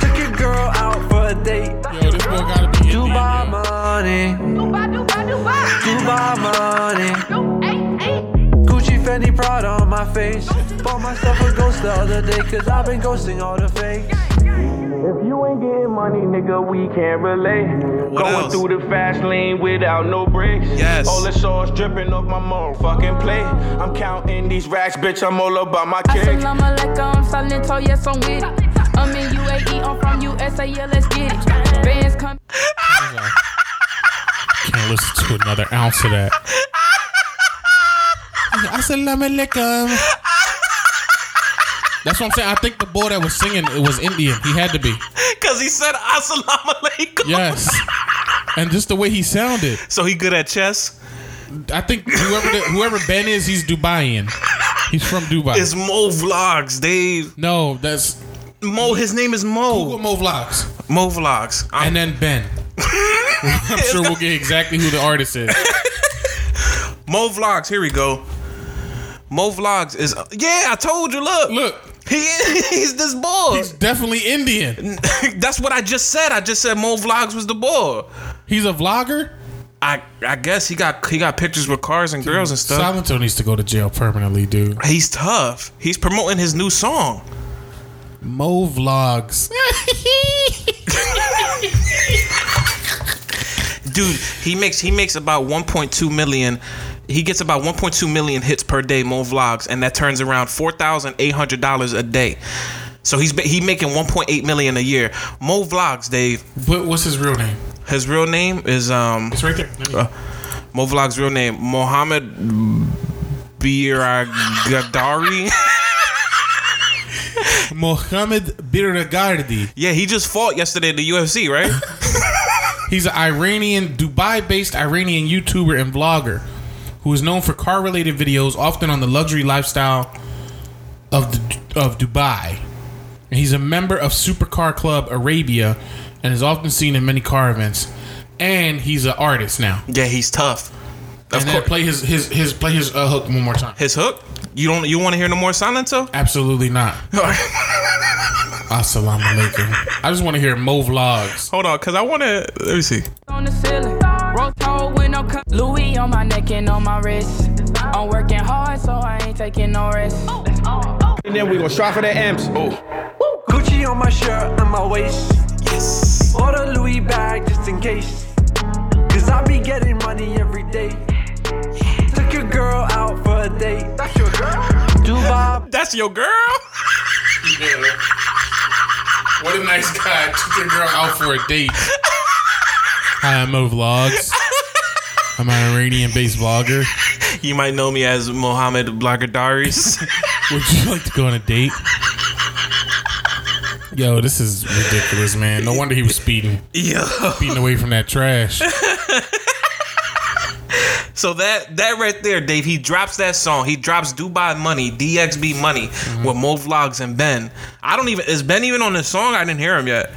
Took your girl out for a date. Yo, this boy gotta be Indian. Dubai yo. money. Dubai, Dubai, Dubai. Dubai money. Du- Hey, hey. Gucci Fendi Prada on my face. Bought myself a ghost the other day, cause I've been ghosting all the fakes. If you ain't getting money, nigga, we can't relate. What Going else? through the fast lane without no brakes. Yes. All the sauce dripping off my motherfucking plate. I'm counting these racks, bitch. I'm all about my cake. Assalamu alaikum, Silento, yes, I'm with it. I'm in UAE, I'm from USA, yeah, let's get it. Bands come. Can't listen to another ounce of that. Assalamu alaikum. That's what I'm saying. I think the boy that was singing it was Indian. He had to be. Cause he said assalamu alaikum. Yes. And just the way he sounded. So he good at chess. I think whoever the, whoever Ben is, he's Dubaian. He's from Dubai. It's Mo Vlogs, Dave. no, that's Mo, his name is Google Mo. Mo Vlogs. Mo Vlogs. I'm- And then Ben. I'm sure we'll get exactly who the artist is. Mo Vlogs. Here we go. Mo Vlogs is yeah. I told you. Look, Look, he he's this boy. he's definitely Indian. That's what I just said. I just said Mo Vlogs was the boy. He's a vlogger. I I guess he got he got pictures with cars and girls and stuff. Silento needs to go to jail permanently, dude. He's tough. He's promoting his new song. Mo Vlogs. Dude, he makes he makes about 1.2 million. He gets about 1.2 million hits per day, Mo Vlogs, and that turns around four thousand eight hundred dollars a day. So he's he making 1.8 million a year. Mo Vlogs, Dave. What, what's his real name? His real name is um It's right there. Uh, Mo Vlogs' real name Mohammed Biragadari. Mohammed Biragardi. yeah, he just fought yesterday in the UFC, right? He's an Iranian, Dubai-based Iranian YouTuber and vlogger who is known for car-related videos, often on the luxury lifestyle of the, of Dubai. And he's a member of Supercar Club Arabia and is often seen in many car events. And he's an artist now. yeah, he's tough. Of and then course. play his his his play his uh, hook one more time. His hook? You don't you want to hear no more silence? Silento? Absolutely not. Assalamu alaikum. I just want to hear Mo vlogs. Hold on, cause I want to. Let me see. On the ceiling. With no cut. Louis on my neck and on my wrist. I'm working hard, so I ain't taking no rest. And then we gonna strive for the amps. Oh. Gucci on my shirt and my waist. Yes. Or the Louis bag just in case. Cause I be getting money every day. Took your girl out for a date. That's your girl? Dubai. That's your girl? What a nice guy. Took your girl out for a date. Hi, I'm Mo Vlogs. I'm an Iranian based vlogger. You might know me as Mohammed Blagadaris. Would you like to go on a date? Yo, this is ridiculous, man. No wonder he was speeding. Yo. Speeding away from that trash. So that that right there, Dave, he drops that song. He drops Dubai Money, DXB Money with Mo Vlogs and Ben. I don't even is Ben even on this song? I didn't hear him yet.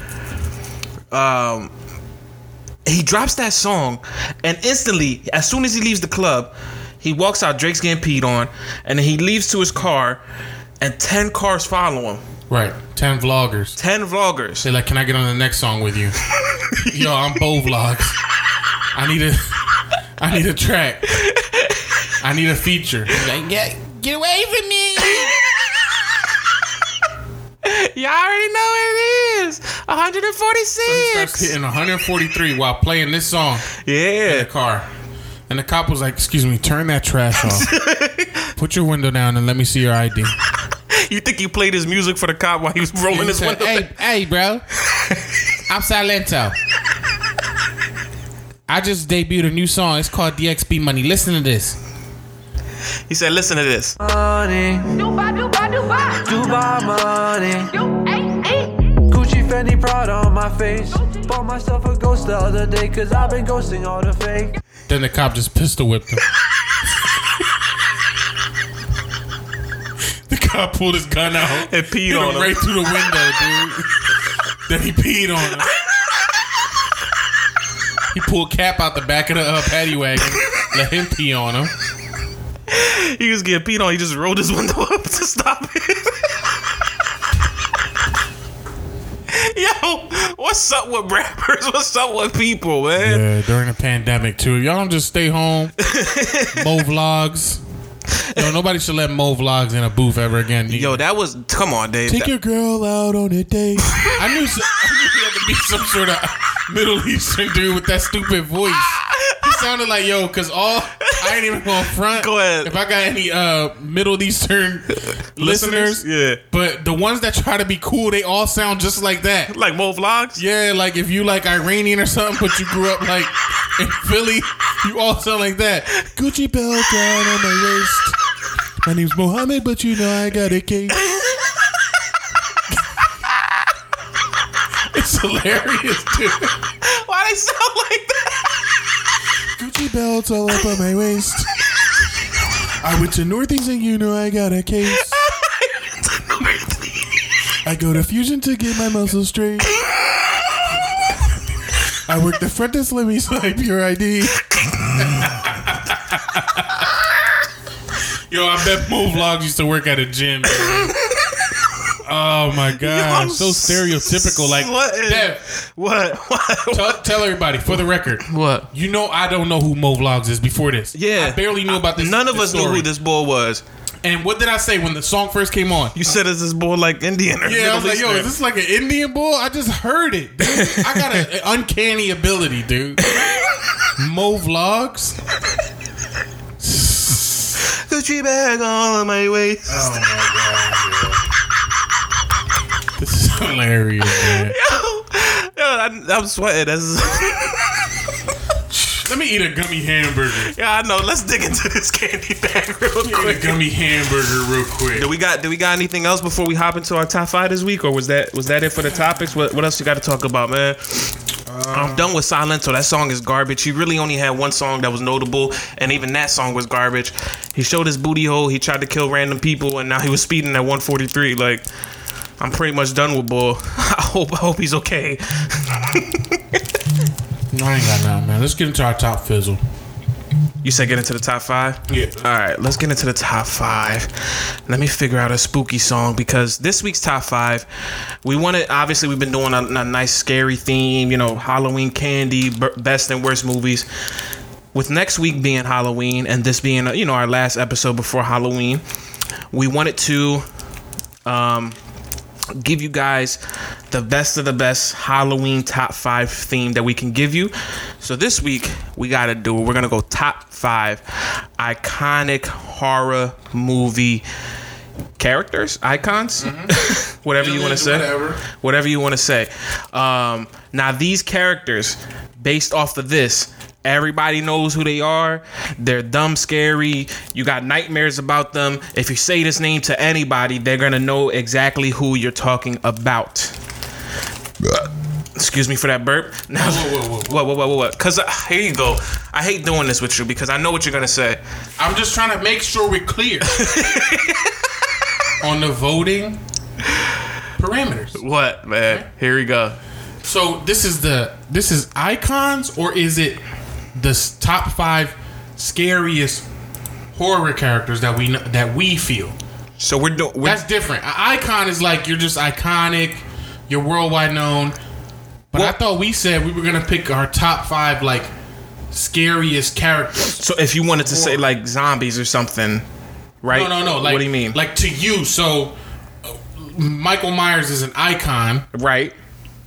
Um he drops that song and instantly, as soon as he leaves the club, he walks out, Drake's getting peed on, and then he leaves to his car and 10 cars follow him. Right. 10 vloggers. 10 vloggers. Say, like, can I get on the next song with you? Yo, I'm Bo Vlogs. I need a I need a track. I need a feature. Like, get, get away from me. Y'all already know what it is. He starts 146. hitting 143 while playing this song in Yeah. the car. And the cop was like, excuse me, turn that trash off. Put your window down and let me see your ID. You think he played his music for the cop while he was rolling He his said, window? hey, hey, bro. I'm Silento. I just debuted a new song. It's called DXB Money. Listen to this. He said, "Listen to this." Money. Dubai, Dubai, Dubai. Dubai money. Fendi Prada on my face. Bought myself a ghost the other day, cause I've been ghosting all the fake. Then the cop just pistol whipped him. the cop pulled his gun out And peed on him. right through the window, dude. then he peed on him. He pulled Cap out the back of the uh, paddy wagon, let him pee on him. He was getting peed on. He just rolled his window up to stop it. Yo, what's up with rappers? What's up with people, man? Yeah, during the pandemic too. Y'all don't just stay home. Mo vlogs. Yo, nobody should let Mo vlogs in a booth ever again. Yo, that was come on, Dave. Take That- your girl out on a date. I knew, some, I knew he had to be some sort of Middle Eastern dude with that stupid voice. He sounded like yo, cause all I ain't even going front. Go ahead. If I got any uh Middle Eastern listeners, yeah. But the ones that try to be cool, they all sound just like that. like Mo vlogs. Yeah, like if you like Iranian or something, but you grew up like in Philly, you all sound like that. Gucci belt down on my waist. My name's Mohammed, but you know I got a case. it's hilarious, dude. Why they sound like that? Gucci belts all up on my waist. I went to Northeast and you know I got a case. I go to Fusion to get my muscles straight. I work the front desk, let me swipe your ID. Yo, I bet Mo Vlogs used to work at a gym. man. Oh my god, I'm so stereotypical. Like. Dev, What? What? tell, tell everybody for the record. What? You know I don't know who Mo Vlogs is before this. Yeah. I barely knew about this. None of this us knew who this boy was. And what did I say when the song first came on? You said is this boy like Indian or Yeah, I was like, yo, is this like an Indian boy?" I just heard it. Dude. I got an uncanny ability, dude. Mo Vlogs? Gucci bag all on my waist. Oh my god. This is hilarious, man. Yo, I, I'm sweating. That's, Let me eat a gummy hamburger. yeah, I know. Let's dig into this candy bag real Let me eat a quick. gummy hamburger real quick. Do we got do we got anything else before we hop into our top five this week, or was that was that it for the topics? What what else you got to talk about, man? I'm done with Silento. That song is garbage. He really only had one song that was notable, and even that song was garbage. He showed his booty hole. He tried to kill random people, and now he was speeding at 143. Like, I'm pretty much done with Bull. I hope I hope he's okay. No, I ain't got nothing, man. Let's get into our top fizzle. You said get into the top five? Yeah. All right, let's get into the top five. Let me figure out a spooky song because this week's top five, we wanted, obviously, we've been doing a, a nice scary theme, you know, Halloween candy, best and worst movies. With next week being Halloween and this being, you know, our last episode before Halloween, we wanted to um, give you guys the best of the best Halloween top five theme that we can give you. So this week we gotta do. We're gonna go top five iconic horror movie characters, icons, whatever you want to say, Whatever. whatever you want to say. Um, now these characters, based off of this. Everybody knows who they are. They're dumb, scary. You got nightmares about them. If you say this name to anybody, they're gonna know exactly who you're talking about. Excuse me for that burp. Now, Whoa, whoa, whoa, what, what, what? Because uh, here you go. I hate doing this with you because I know what you're gonna say. I'm just trying to make sure we're clear on the voting parameters. What, man? Here we go. So this is the this is icons or is it the top five scariest horror characters that we that we feel? So we're doing. That's different. An icon is like you're just iconic, you're worldwide known. But I thought we said we were gonna pick our top five like scariest characters. So if you wanted to say like zombies or something, right? No, no, no. Like, what do you mean? Like to you, so uh, Michael Myers is an icon right?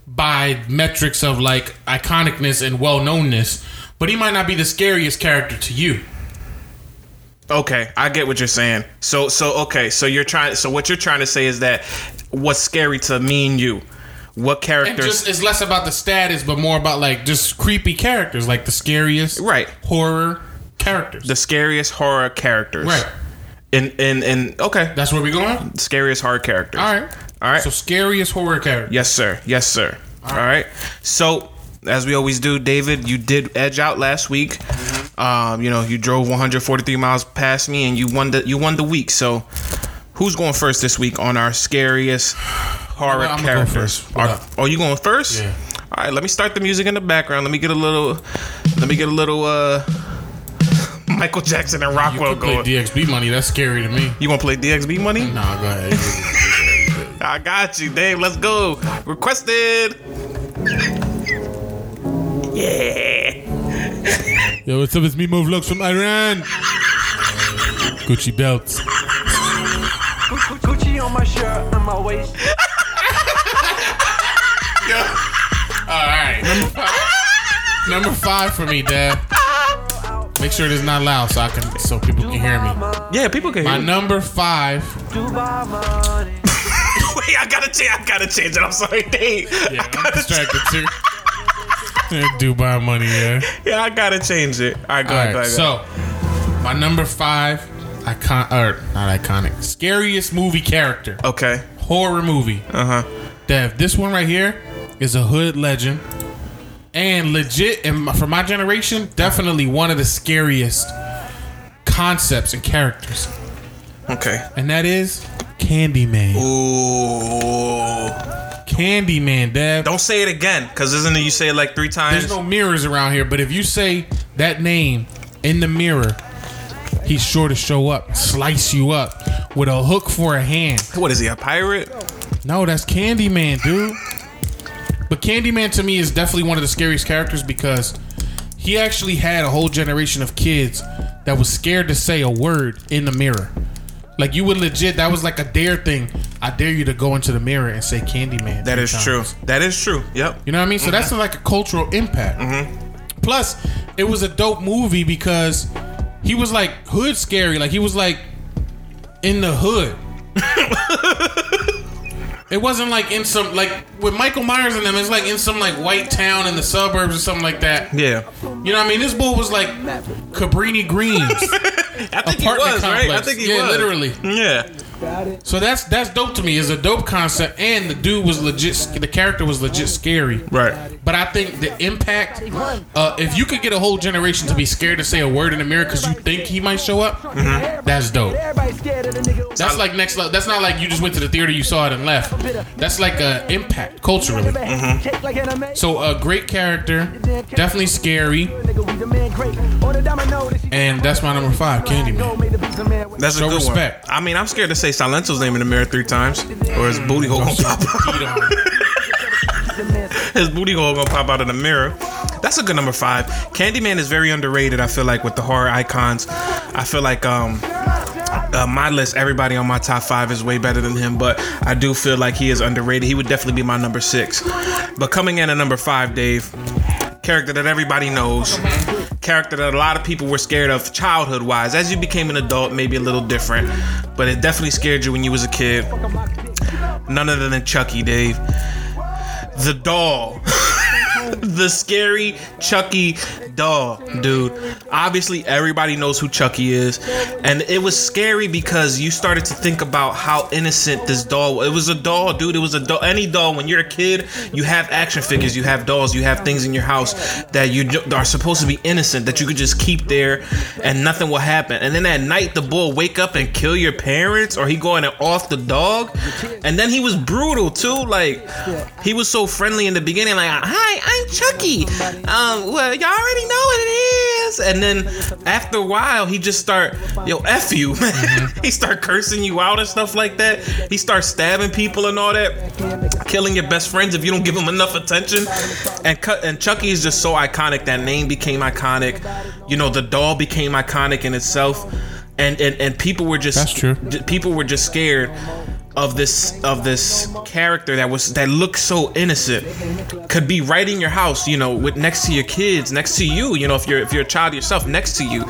by metrics of like iconicness and well knownness, but he might not be the scariest character to you. Okay, I get what you're saying. So, so okay, so you're trying. So what you're trying to say is that what's scary to me and you? What And characters? just it's less about the status, but more about like just creepy characters, like the scariest Right. horror characters. the scariest horror characters. right. In in in. Okay. That's where we going. Scariest horror characters. All right. All right. So scariest horror character. Yes, sir. Yes, sir. All right. So, as we always do, David, you did edge out last week. Mm-hmm. Um, you know, you drove 143 miles past me, and you won the you won the week. So, who's going first this week on our scariest horror I'm gonna go characters? Are- oh, you going first? Yeah. All right. Let me start the music in the background. Let me get a little. Let me get a little. uh Michael Jackson and Rockwell You could play going. DXB money. That's scary to me. you want to play DXB money? Nah, go ahead. I got you, Dave. Let's go. Requested. Yeah. Yo, what's up? It's me, Mo Vlogs from Iran. Gucci belts. Gucci on my shirt and my waist. All right, number five. Number five for me, Dad. Make sure it is not loud so I can so people can hear me. Yeah, people can My hear. you. number five. Dubai money. Wait, I gotta change. I gotta change it. I'm sorry, Dave. Yeah, I'm distracted too. Dubai money, yeah. Yeah, I gotta change it. All right, go All ahead. Go right, so my number five icon or not iconic, scariest movie character, okay. horror movie. Uh huh. Dev, this one right here is a hood legend, and legit, and for my generation, definitely one of the scariest concepts and characters, Okay. and that is Candyman. Ooh. Candyman, Dev. Don't say it again, cause isn't it you say it like three times? There's no mirrors around here, but if you say that name in the mirror, he's sure to show up, slice you up with a hook for a hand. what is he? A pirate? No, that's Candyman, dude. But Candyman to me is definitely one of the scariest characters because he actually had a whole generation of kids that was scared to say a word in the mirror. Like you would legit, that was like a dare thing. I dare you to go into the mirror and say Candyman. That three times. true. That is true. Yep. You know what I mean? So that's mm-hmm. like a cultural impact. Mm-hmm. Plus, it was a dope movie because he was like hood scary. Like he was like in the hood. it wasn't like in some like with Michael Myers and them. It's like in some like white town in the suburbs or something like that. Yeah. You know what I mean? This bull was like Cabrini Greens. I think he Apartment was right. I complex. think he Yeah, was. literally. Yeah. So that's that's dope to me. It's a dope concept, and the dude was legit. The character was legit scary. Right. But I think the impact, uh, if you could get a whole generation to be scared to say a word in the mirror because you think he might show up, that's dope. Everybody scared of the nigga. That's like next level. That's not like you just went to the theater, you saw it and left. That's like a impact culturally. Take like anime. So a great character, definitely scary, Nigga, we the man great. On the domino, this shit- and that's my number five, Candyman. Made the beats a man with- That's a good respect. one. I mean, I'm scared to say Silento's name in the mirror three times, or his booty hole gonna pop out. His booty hole gonna pop out in the mirror. That's a good number five. Candyman is very underrated. I feel like with the horror icons, I feel like um. Uh, my list, everybody on my top five is way better than him, but I do feel like he is underrated. He would definitely be my number six. But coming in at number five, Dave, character that everybody knows, character that a lot of people were scared of childhood wise. As you became an adult, maybe a little different, but it definitely scared you when you was a kid. None other than Chucky, Dave. The doll. the scary Chucky doll, dude. Obviously, everybody knows who Chucky is, and it was scary because you started to think about how innocent this doll. It was a doll, dude. It was a doll. Any doll. When you're a kid, you have action figures, you have dolls, you have things in your house that you are supposed to be innocent that you could just keep there, and nothing will happen. And then at night, the boy wake up and kill your parents, or he going off the dog, and then he was brutal too. Like he was so friendly in the beginning, like hi, I'm Chucky. Um, well, y'all already know what it is. And then after a while, he just start, yo, f you, man. he start cursing you out and stuff like that. He starts stabbing people and all that, killing your best friends if you don't give him enough attention. And cut and Chucky is just so iconic. That name became iconic. You know, the doll became iconic in itself. And and, and people were just That's true. people were just scared of this of this character that was that looked so innocent could be right in your house you know with next to your kids next to you you know if you're if you're a child yourself next to you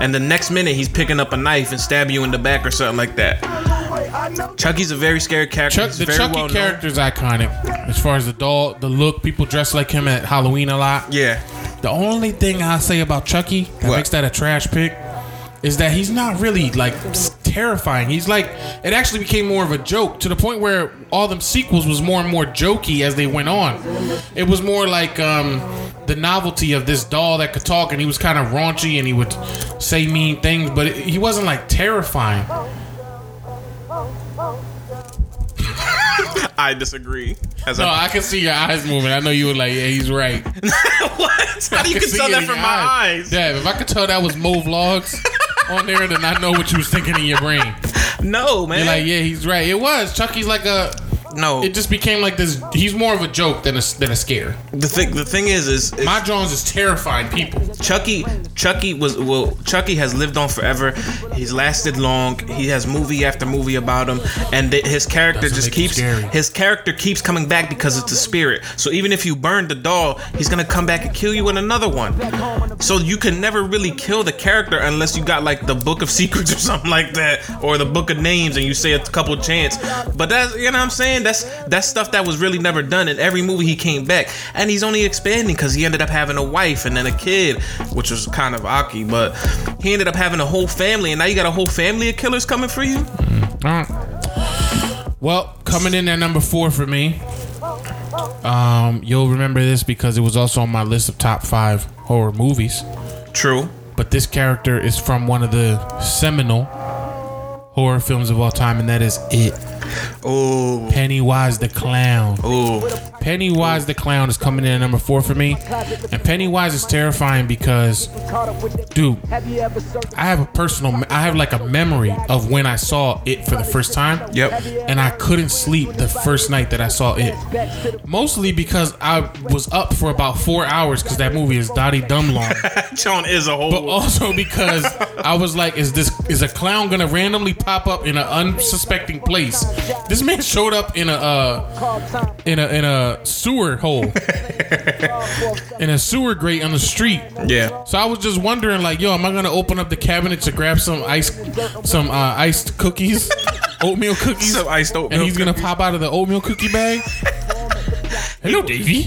and the next minute he's picking up a knife and stab you in the back or something like that chucky's a very scary character Chuck, the very Chucky well known. character is iconic. As far as the doll, the look, people dress like him at Halloween a lot. yeah The only thing I say about Chucky that What? makes that a trash pick is that he's not really like terrifying. He's like it actually became more of a joke to the point where all them sequels was more and more jokey as they went on. It was more like um the novelty of this doll that could talk and he was kind of raunchy and he would say mean things, but it, he wasn't like terrifying. i disagree as No, I can see your eyes moving. I know you were like, yeah, he's right. what how do you can tell that from my eyes Yeah, if I could tell that was Mo Vlogs on there, then I know what you was thinking in your brain. no man You're like, yeah, he's right. It was. Chucky's like a No. it just became like this. He's more of a joke than a than a scare. the thing the thing is is, is My Jones is terrifying people. Chucky Chucky was well Chucky has lived on forever. He's lasted long. He has movie after movie about him, and th- his character just keeps his character keeps coming back because it's a spirit. So even if you burn the doll, he's gonna come back and kill you in another one. So you can never really kill the character unless you got like the Book of Secrets or something like that, or the Book of Names, and you say a couple chants. But that's you know what I'm saying. That's that's stuff that was really never done. In every movie he came back, and he's only expanding because he ended up having a wife and then a kid, which was kind of aki. But he ended up having a whole family, and now you got a whole family of killers coming for you. Well, coming in at number four for me. Um, you'll remember this because it was also on my list of top five horror movies. True. But this character is from one of the seminal horror films of all time, and that is It. Oh. Pennywise the Clown. Oh. Pennywise the Clown is coming in at number four for me. And Pennywise is terrifying because, dude, I have a personal, I have like a memory of when I saw it for the first time. Yep. And I couldn't sleep the first night that I saw it. Mostly because I was up for about four hours because that movie is Dottie Dumb long. John is a whole. But also because I was like, is this is a clown gonna randomly pop up in an unsuspecting place? This man showed up in a uh, in a in a sewer hole, in a sewer grate on the street. yeah. So I was just wondering, like, yo, am I gonna open up the cabinet to grab some ice, some uh, iced cookies, oatmeal cookies, Some iced oatmeal and he's gonna pop out of the oatmeal cookie bag? Hello, Davy.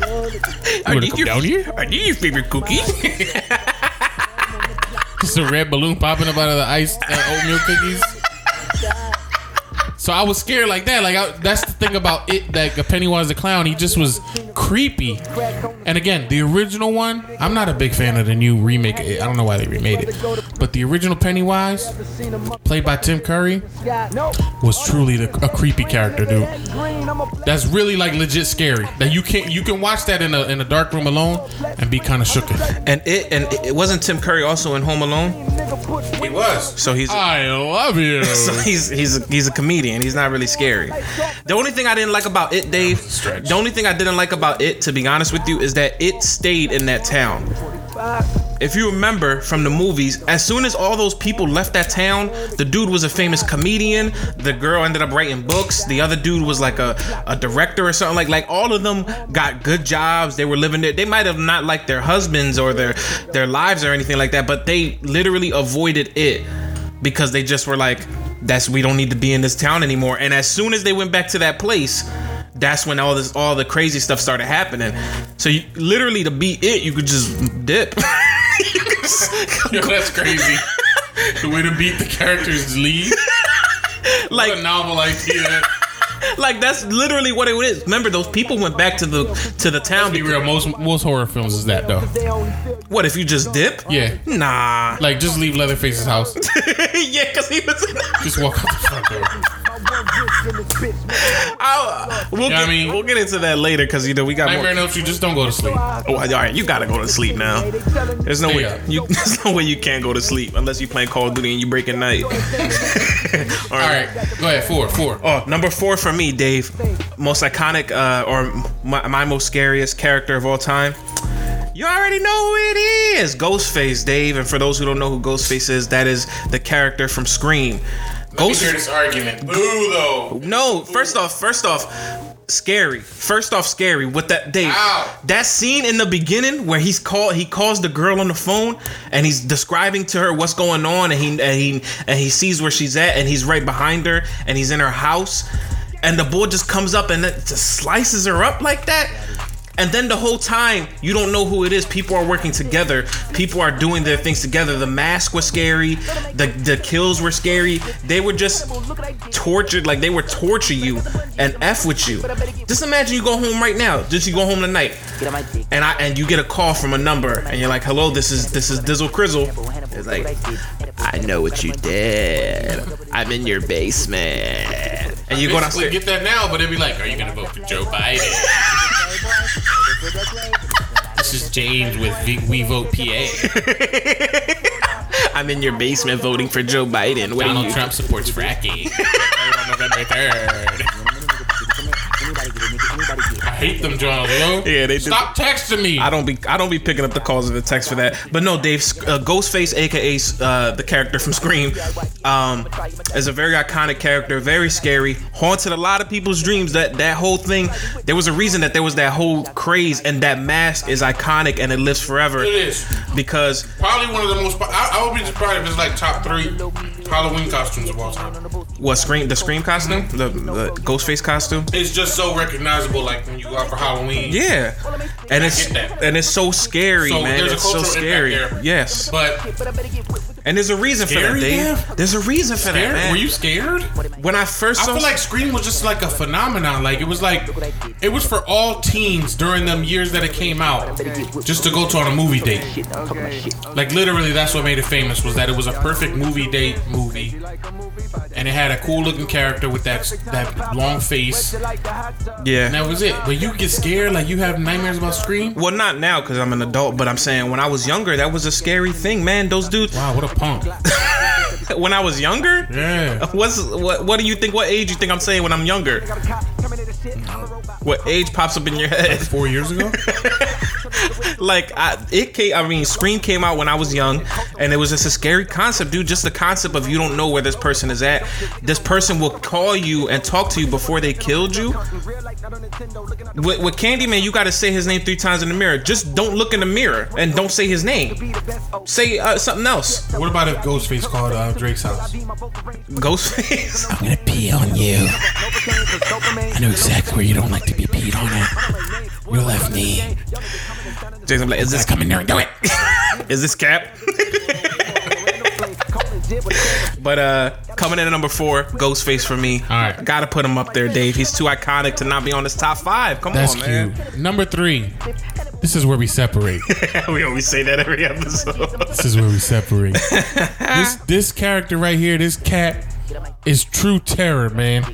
You wanna come down here? Are these your favorite cookies? Just a red balloon popping up out of the iced uh, oatmeal cookies. So I was scared like that. Like I, that's the thing about it. That Pennywise the clown, he just was creepy. And again, the original one, I'm not a big fan of the new remake. I don't know why they remade it, but the original Pennywise, played by Tim Curry, was truly the, a creepy character, dude. That's really like legit scary. That you can you can watch that in a in a dark room alone and be kind of shooken. and it and it wasn't Tim Curry also in Home Alone. He was. So he's I love you. so he's he's a, he's a comedian. He's not really scary. The only thing I didn't like about it, Dave, the only thing I didn't like about it, to be honest with you, is that it stayed in that town. If you remember from the movies, as soon as all those people left that town, the dude was a famous comedian. The girl ended up writing books. The other dude was like a, a director or something. Like like all of them got good jobs. They were living there. They might have not liked their husbands or their their lives or anything like that, but they literally avoided it because they just were like, "That's we don't need to be in this town anymore." And as soon as they went back to that place, that's when all this all the crazy stuff started happening. So you literally to beat it, you could just dip. Yo, that's crazy. the way to beat the characters lead. like What a novel idea. like that's literally what it is. Remember those people went back to the to the town. Be real, most most horror films is that though. What if you just dip? Yeah. Nah. Like just leave Leatherface's house. yeah, because he was. In Just walk out the front door. I'll, we'll, get, I mean- we'll get into that later because you know we got Nightmare more. Elm Street, just don't go to sleep. Oh, all right, you gotta go to sleep now. There's no Stay way up. you. There's no way you can't go to sleep unless you play Call of Duty and you breaking night. all right. All right, go ahead. Four, four. Oh, number four for me, Dave. Most iconic uh, or my, my most scariest character of all time. You already know who it is. Ghostface, Dave. And for those who don't know who Ghostface is, that is the character from Scream. Let me hear this argument. Boo, though. No, first off, first off, scary. First off, scary. With that Dave, Ow. that scene in the beginning where he's called, he calls the girl on the phone and he's describing to her what's going on, and he and he and he sees where she's at, and he's right behind her, and he's in her house, and the boy just comes up and it just slices her up like that. And then the whole time, you don't know who it is. People are working together. People are doing their things together. The mask was scary. The the kills were scary. They were just tortured. Like they were torture you and f with you. Just imagine you go home right now. Just you go home tonight, and I and you get a call from a number, and you're like, "Hello, this is this is Dizzle Crizzle." It's like, I know what you did. I'm in your basement. And you go downstairs. get that now, but it'd be like, are you gonna vote for Joe Biden? This is James with v- We Vote PA. I'm in your basement voting for Joe Biden. What Donald you? Trump supports fracking. on November 3rd. Hate them, John. Yo. Yeah, they do. Stop texting me. I don't be I don't be picking up the calls of the text for that. But no, Dave, uh, Ghostface, aka uh, the character from Scream, um, is a very iconic character, very scary, haunted a lot of people's dreams. That that whole thing, there was a reason that there was that whole craze, and that mask is iconic and it lives forever. It is. because Probably one of the most. I, I would be surprised if it's like top three Halloween costumes of all time. What Scream the Scream costume, the, the Ghostface costume. It's just so recognizable, like when you go out for Halloween. Yeah, and it's and it's so scary, So man. It's so scary. Yes, But and there's a reason for that, Scary, Dave. yeah? There's a reason for that, man. Were you scared? when I first I saw feel like Scream was just like a phenomenon. Like it was like it was for all teens during them years that it came out, just to go to on a movie date. Like literally, that's what made it famous was that it was a perfect movie date movie, and it had a cool looking character with that that long face, Yeah. and that was it. But you get scared, like you have nightmares about Scream. Well, not now because I'm an adult, but I'm saying when I was younger, that was a scary thing, man. Those dudes. Wow, what a punk! When I was younger, Yeah. what's what? What do you think? What age you think I'm saying when I'm younger? What age pops up in your head? Four years ago. like I, it came. I mean, Scream came out when I was young, and it was just a scary concept, dude. Just the concept of you don't know where this person is at. This person will call you and talk to you before they killed you. With, with Candyman, you got to say his name three times in the mirror. Just don't look in the mirror and don't say his name. Say uh, something else. What about if Ghostface called uh, Drake's house? Ghostface. I'm gonna pee on you. I know exactly where you don't like to be peed on at. Your left knee. Jason, like, is this coming in there and do it. Is this Cap? but uh coming in at number four, Ghostface for me. All right. Gotta put him up there, Dave. He's too iconic to not be on this top five. Come That's on, man. cute. Number three. This is where we separate. we always say that every episode. This is where we separate. this this character right here, this cat, is true terror, man.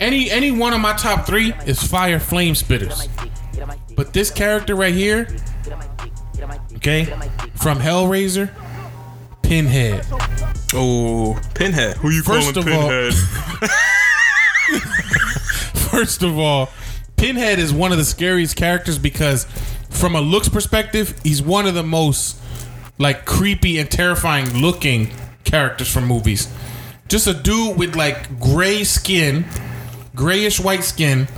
Any any one of my top three is fire flame spitters, but this character right here, okay, from Hellraiser, Pinhead. oh, Pinhead. Who you First calling of all- Pinhead? First of all, Pinhead is one of the scariest characters because, from a looks perspective, he's one of the most like creepy and terrifying looking characters from movies. Just a dude with like gray skin, grayish white skin,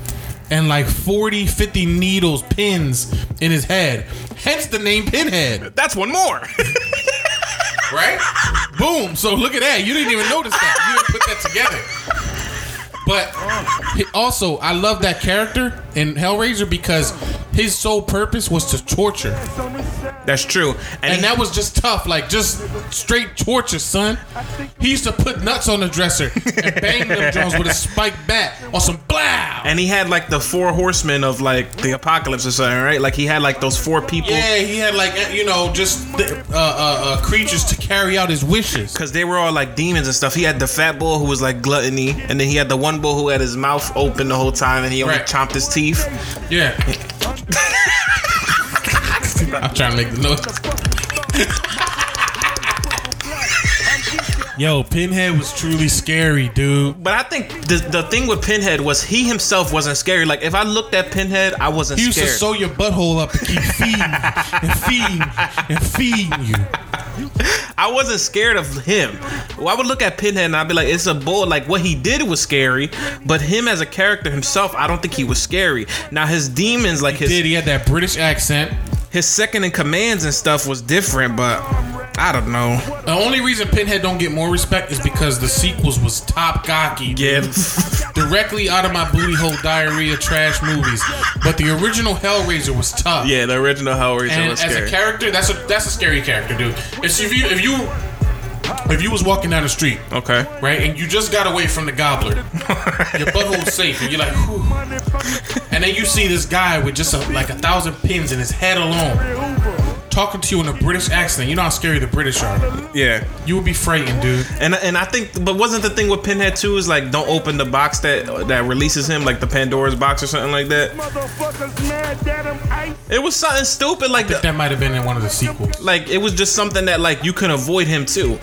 and like 40, 50 needles, pins in his head. Hence the name Pinhead, That's one more. right? Boom. So look at that. You didn't even notice that. You didn't put that together. But also, I love that character in Hellraiser because his sole purpose was to torture. That's true. And, And he, that was just tough, like just straight torture, son. He used to put nuts on the dresser and bang them Jones with a spiked bat on some blow. and he had like the four horsemen of like the apocalypse or something, right? Like he had like those four people. Yeah, he had like you know just uh, uh, uh, creatures to carry out his wishes. Cause they were all like demons and stuff. He had the fat bull who was like gluttony, and then he had the one bull who had his mouth open the whole time, and he only Right. chomped his teeth. Yeah. I'm trying to make the noise. Yo, Pinhead was truly scary, dude. But I think the the thing with Pinhead was he himself wasn't scary. Like if I looked at Pinhead, I wasn't He used scared. to sew your butthole up and keep feeding and feeding and feeding you. I wasn't scared of him. Well, I would look at Pinhead and I'd be like, it's a bull. Like what he did was scary, but him as a character himself, I don't think he was scary. Now his demons, like his Did he had that British accent? his second in commands and stuff was different, but I don't know. The only reason Pinhead don't get more respect is because the sequels was top cocky. Yeah. Directly out of my booty hole diarrhea trash movies. But the original Hellraiser was tough. yeah, the original Hellraiser And was as scary. a character, that's a that's a scary character, dude. It's if you if you if you was walking down the street, okay. right, and you just got away from the gobbler, your butthole's safe, and you're like, Whew. and then you see this guy with just a, like a thousand pins in his head alone, talking to you in a British accent. You know how scary the British are. Yeah. You would be frightened, dude. And and I think, but wasn't the thing with Pinhead too is like don't open the box that that releases him, like the Pandora's box or something like that. It was something stupid like that. That might have been in one of the sequels. Like it was just something that like you can avoid him too.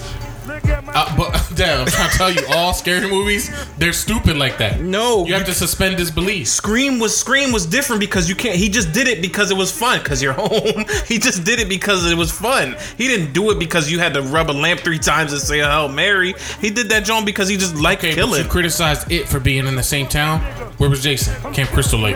Uh, but damn, I'm trying to tell you, all scary movies, they're stupid like that. No, You have to suspend disbelief. Scream was Scream was different because you can't. He just did it because it was fun. Because you're home. he just did it because it was fun. He didn't do it because you had to rub a lamp three times and say a Hail Mary. He did that John because he just liked Okay, but killing. you criticized it for being in the same town. Where was Jason? Camp Crystal Lake.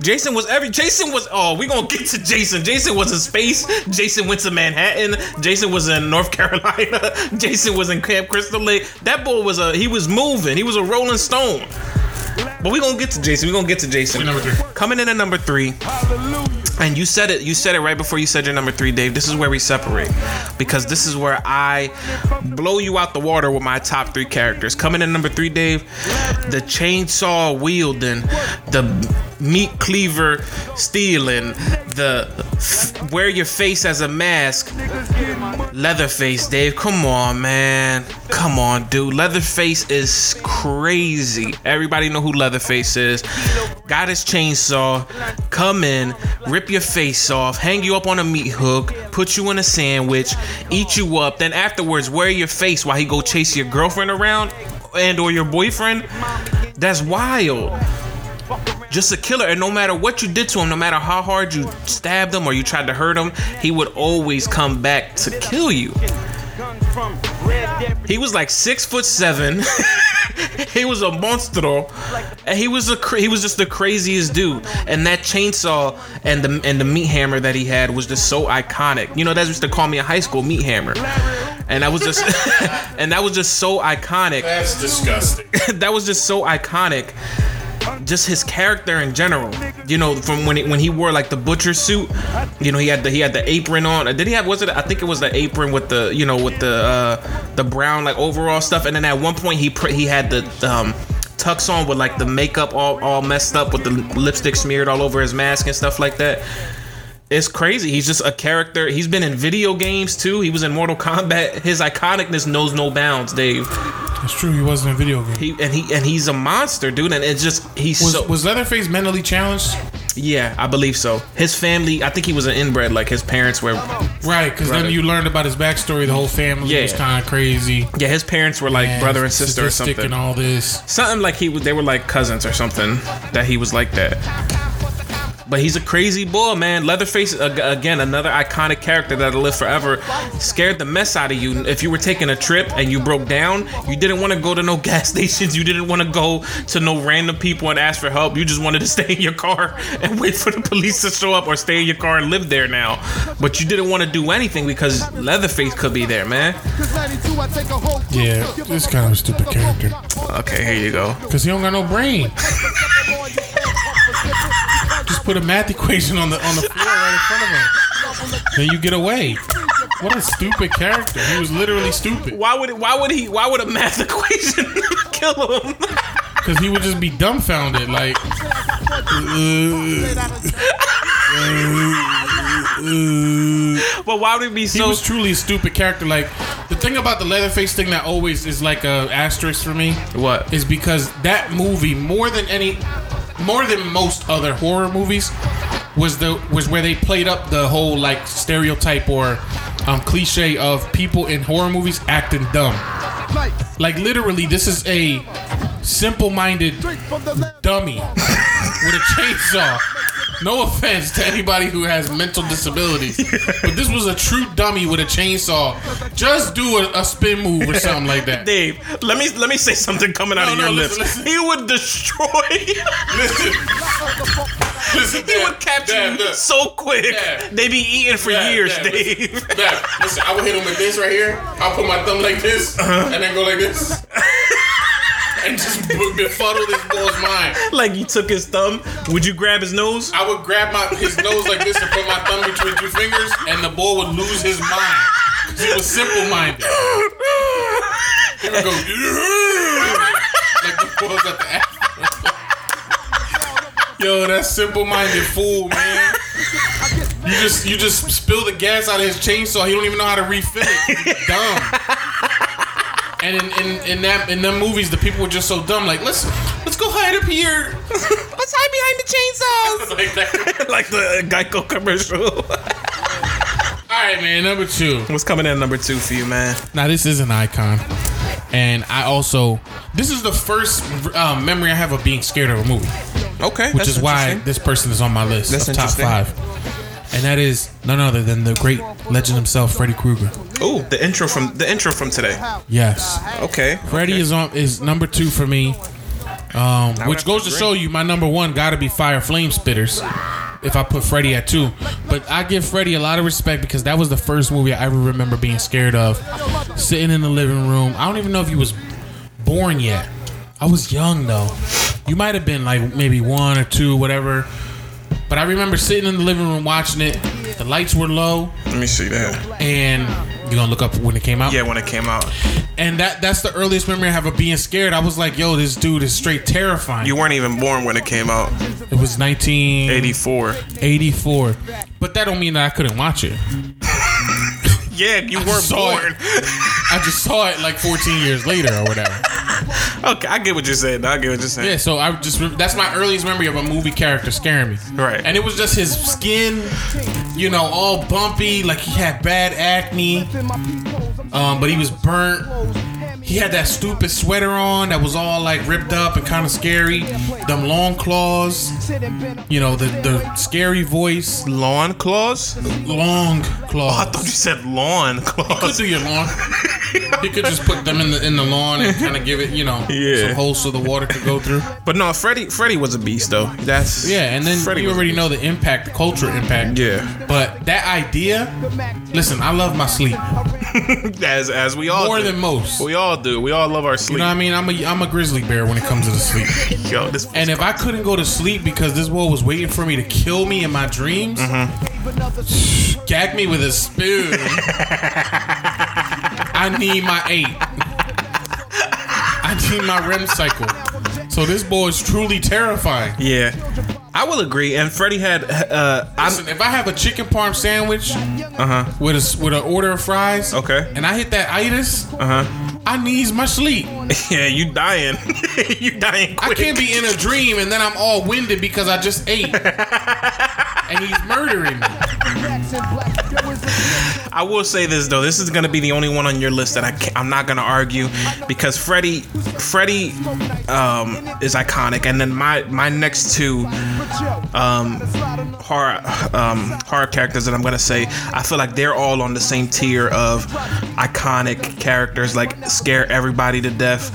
Jason was every. Jason was. Oh, we gonna get to Jason. Jason was in space. Jason went to Manhattan. Jason was in North Carolina. Jason was in Camp Crystal Lake. That boy was a. He was moving. He was a Rolling Stone. But we gonna get to Jason. We gonna get to Jason. Number three. Coming in at number three. And you said it. You said it right before you said your number three, Dave. This is where we separate, because this is where I blow you out the water with my top three characters. Coming in number three, Dave, the chainsaw wielding, the meat cleaver stealing, the f- wear your face as a mask, Leatherface, Dave. Come on, man. Come on, dude. Leatherface is crazy. Everybody know who Leatherface is. Got his chainsaw. Come in, rip your face off, hang you up on a meat hook, put you in a sandwich, eat you up. Then afterwards, wear your face while he go chase your girlfriend around and or your boyfriend. That's wild just a killer. And no matter what you did to him no matter how hard you stabbed him or you tried to hurt him he would always come back to kill you. He was like six foot seven. He was a monster and he was a he was just the craziest dude. And that chainsaw and the and the meat hammer that he had was just so iconic. You know that's used to call me a high school meat hammer. And that was just and that was just so iconic. That's disgusting. that was just so iconic. Just his character in general, you know, from when he, when he wore like the butcher suit, you know, he had the he had the apron on. Did he have? Was it? I think it was the apron with the you know with the uh, the brown like overall stuff. And then at one point he pr- he had the um, tux on with like the makeup all all messed up with the lipstick smeared all over his mask and stuff like that. It's crazy. He's just a character. He's been in video games too. He was in Mortal Kombat. His iconicness knows no bounds, Dave. It's true. He wasn't in a video game. He and he and he's a monster, dude. And it's just he's Was, so was Leatherface mentally challenged? yeah, I believe so. His family, I think he was an inbred. Like his parents were, Right, because then you learned about his backstory. The whole family Yeah. was kind of crazy. yeah, his parents were like Man, brother and sister or something. and all this. Something like he was. They were like cousins or something. That he was like that. But he's a crazy boy, man. Leatherface, again, another iconic character that'll live forever. Scared the mess out of you. If you were taking a trip and you broke down, you didn't want to go to no gas stations. You didn't want to go to no random people and ask for help. You just wanted to stay in your car and wait for the police to show up or stay in your car and live there now. But you didn't want to do anything because Leatherface could be there, man. Yeah, this kind of a stupid character. Okay, here you go. Because he don't got no brain. Put a math equation on the on the floor right in front of him. Then you get away. What a stupid character. He was literally stupid. Why would why would he why would a math equation kill him? Because he would just be dumbfounded. Like, but why would it be so? he was truly a stupid character. Like, the thing about the Leatherface thing that always is like a asterisk for me what? is because that movie more than any more than most other horror movies was the was where they played up the whole like stereotype or um, cliche of people in horror movies acting dumb. Like literally this is a simple-minded dummy with a chainsaw no offense to anybody who has mental disabilities but this was a true dummy with a chainsaw just do a, a spin move or something like that Dave, let me let me say something coming out No, of no, your listen, lips. listen. He would destroy. listen listen he Dad, would capture Dad, you so quick. Dad. They be eating for Dad, years, Dave. Listen, Dad, listen, I would hit him with this right here. I'll put my thumb like this uh-huh. and then go like this. And just befuddle this boy's mind. like you took his thumb. Would you grab his nose? I would grab my his nose like this and put my thumb between two fingers, and the boy would lose his mind. He was simple minded. He would go like the boys at the Yo, that simple minded fool, man. You just you just spill the gas out of his chainsaw. He don't even know how to refill it. Dumb. And in, in, in that in them movies, the people were just so dumb. Like let's let's go hide up here. Let's hide behind the chainsaws. like that. like the Geico commercial. All right, man. Number two. What's coming in number two for you, man? Now this is an icon, and I also this is the first um, memory I have of being scared of a movie, Okay, which is why this person is on my list That's of top five. And that is none other than the great legend himself, Freddy Krueger. Ooh, the intro from the intro from today. Yes, Okay, Freddy is on is number two for me. Um, which goes to to show you, my number one got to be Fire Flame Spitters. If I put Freddy at two, but I give Freddy a lot of respect because that was the first movie I ever remember being scared of. Sitting in the living room, I don't even know if he was born yet. I was young though. You might have been like maybe one or two, whatever. But I remember sitting in the living room watching it. The lights were low, let me see that. and you gonna look up when it came out. Yeah, when it came out, And that that's the earliest memory I have of being scared. I was like, yo, this dude is straight terrifying. you weren't even born when it came out. it was 1984. 84. But that don't mean that I couldn't watch it. Yeah, you weren't born. I just saw it like 14 years later or whatever. Okay, I get what you're saying. I get what you're saying. Yeah, so I just that's my earliest memory of a movie character scaring me. Right. And it was just his skin, you know, all bumpy, like he had bad acne. Um, but he was burnt. He had that stupid sweater on that was all like ripped up and kind of scary. Them long claws. You know, the the scary voice. Lawn claws? Long claws. I thought you said lawn could claws. do your lawn. You could just put them in the in the lawn and kind of give it, you know, Yeah. some holes so the water could go through. But no, Freddy Freddy was a beast though. That's Yeah, and then Freddy you already know the impact, the culture impact. Yeah. But that idea, listen, I love my sleep as as we all more do. than most. we all do. We all love our sleep. You know what I mean? I'm a I'm a grizzly bear when it comes to the sleep. Yo, this And if I couldn't go to sleep because this boy was waiting for me to kill me in my dreams, Mm-hmm. gag me with a spoon. I need my eight. I need my REM cycle. So this boy is truly terrifying. yeah, I will agree. And Freddy had uh, I'm Listen, if I have a chicken parm sandwich uh huh with a with an order of fries, Okay. and I hit that itis, uh huh. I needs my sleep. Yeah, you dying. you dying I can't be in a dream and then I'm all winded because I just ate. and he's murdering me. I will say this though. This is gonna be the only one on your list that I can't, I'm not gonna argue because Freddy Freddy um, is iconic, and then my my next two um, horror um, horror characters that I'm gonna say I feel like they're all on the same tier of iconic characters like scare everybody to death.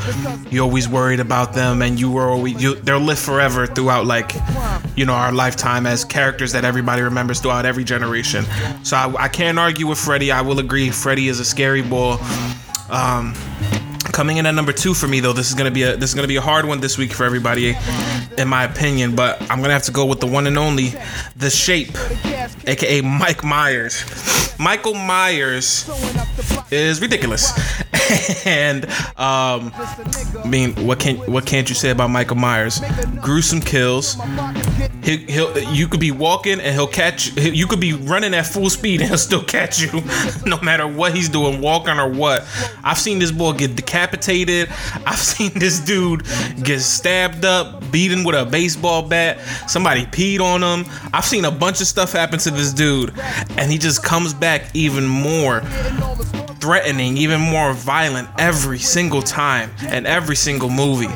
You always worried about them, and you were always you, they'll live forever throughout like you know our lifetime as characters that everybody remembers throughout every generation. So I, I can't argue with Freddy. I will agree. Freddy is a scary boy. Um, coming in at number two for me though, this is gonna be a this is gonna be a hard one this week for everybody, in my opinion. But I'm gonna have to go with the one and only, The Shape, aka Mike Myers. Michael Myers is ridiculous, and um, I mean, what can what can't you say about Michael Myers? Gruesome kills. He, he'll you could be walking and he'll catch you could be running at full speed and he'll still catch you no matter what he's doing walking or what i've seen this boy get decapitated i've seen this dude get stabbed up beaten with a baseball bat somebody peed on him i've seen a bunch of stuff happen to this dude and he just comes back even more threatening, even more violent every single time and every single movie.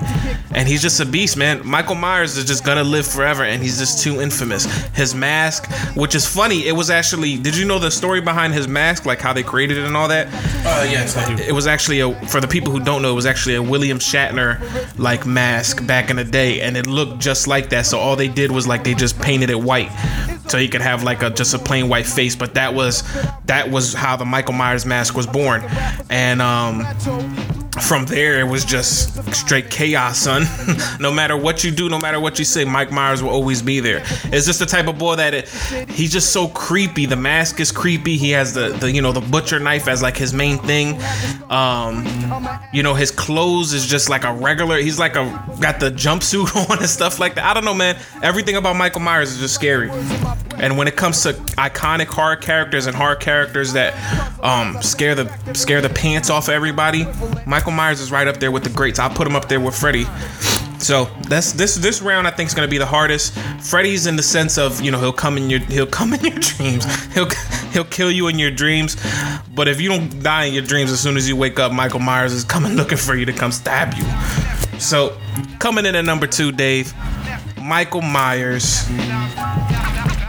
And he's just a beast, man. Michael Myers is just gonna live forever, and he's just too infamous. His mask, which is funny, it was actually. Did you know the story behind his mask, like how they created it and all that? Uh, yes, I do. It was actually a. For the people who don't know, it was actually a William Shatner like mask back in the day, and it looked just like that. So all they did was like they just painted it white, so he could have like a just a plain white face. But that was that was how the Michael Myers mask was born, and um from there it was just straight chaos son. No matter what you do no matter what you say mike myers will always be there. It's just the type of boy that it, he's just so creepy. The mask is creepy. He has the, the you know the butcher knife as like his main thing. Um you know his clothes is just like a regular he's like a got the jumpsuit on and stuff like that. I don't know man. Everything about michael myers is just scary And when it comes to iconic horror characters and horror characters that um, scare the scare the pants off everybody, Michael Myers is right up there with the greats. I'll put him up there with Freddy. So that's this this round I think is gonna be the hardest. Freddy's in the sense of you know he'll come in your he'll come in your dreams. He'll he'll kill you in your dreams. But if you don't die in your dreams as soon as you wake up, Michael Myers is coming looking for you to come stab you. So coming in at number two, Dave, Michael Myers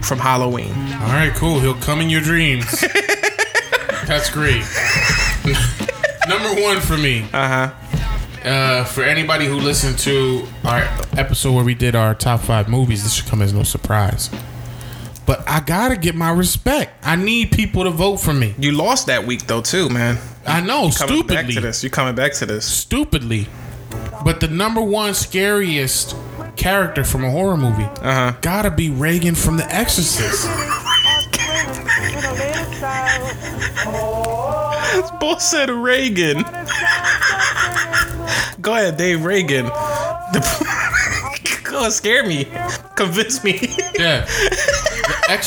from Halloween. All right, cool. He'll come in your dreams. That's great. Number one for me. Uh huh. Uh, for anybody who listened to our episode where we did our top five movies, this should come as no surprise. But I gotta get my respect. I need people to vote for me. You lost that week though too, man. I know, Coming back stupidly. to this. You're coming back to this. Stupidly. But the number one scariest character from a horror movie Uh-huh. gotta be Reagan from The Exorcist. Both said Reagan. Go ahead, Dave Reagan. The- Go scare me. Convince me. Yeah. The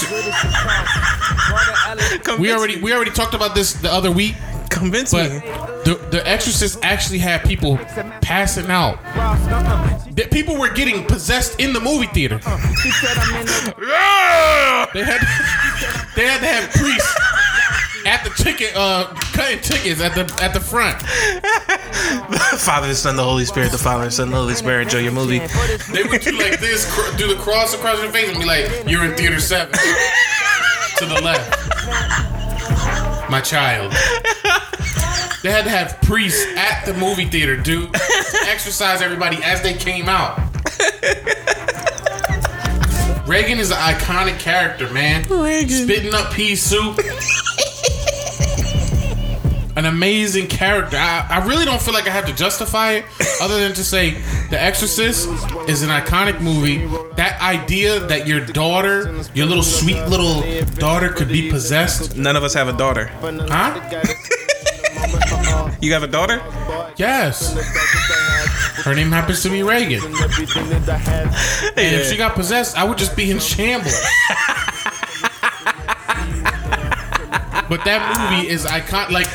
Exor- we already we already talked about this the other week. Convince But me. the, the Exorcist actually had people passing out. That people were getting possessed in the movie theater. They had they had to have priests at the ticket uh cutting tickets at the at the front. Father, the Son, the Holy Spirit, the Father, the Son, the Holy Spirit. Enjoy your movie. They would do like this, cr- do the cross across your face, and be like, "You're in theater seven to the left, my child." They had to have priests at the movie theater, dude, to exercise everybody as they came out. Reagan is an iconic character, man. Reagan. Spitting up pea soup. An amazing character. I, I really don't feel like I have to justify it, other than to say The Exorcist is an iconic movie. That idea that your daughter, your little sweet little daughter, could be possessed, None of us have a daughter. huh? You have a daughter? Yes. Her name happens to be Reagan. And if she got possessed, I would just be in shambles. but that movie is iconic. Like,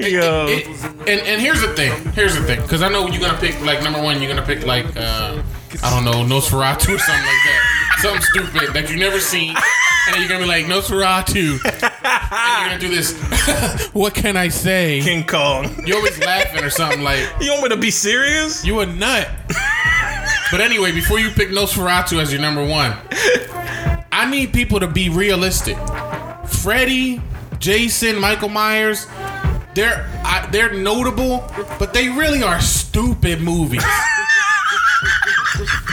it- Yo. it- it- and and here's the thing. Here's the thing. Because I know you're gonna pick like number one. You're gonna pick like uh, I don't know Nosferatu or something like that. Something stupid that you've never seen. And then you're gonna be like Nosferatu. And you're gonna do this. what can I say? King Kong. You're always laughing or something like You want me to be serious? you a nut. but anyway, before you pick Nosferatu as your number one, I need people to be realistic. Freddy, Jason, Michael Myers, they're I, they're notable, but they really are stupid movies.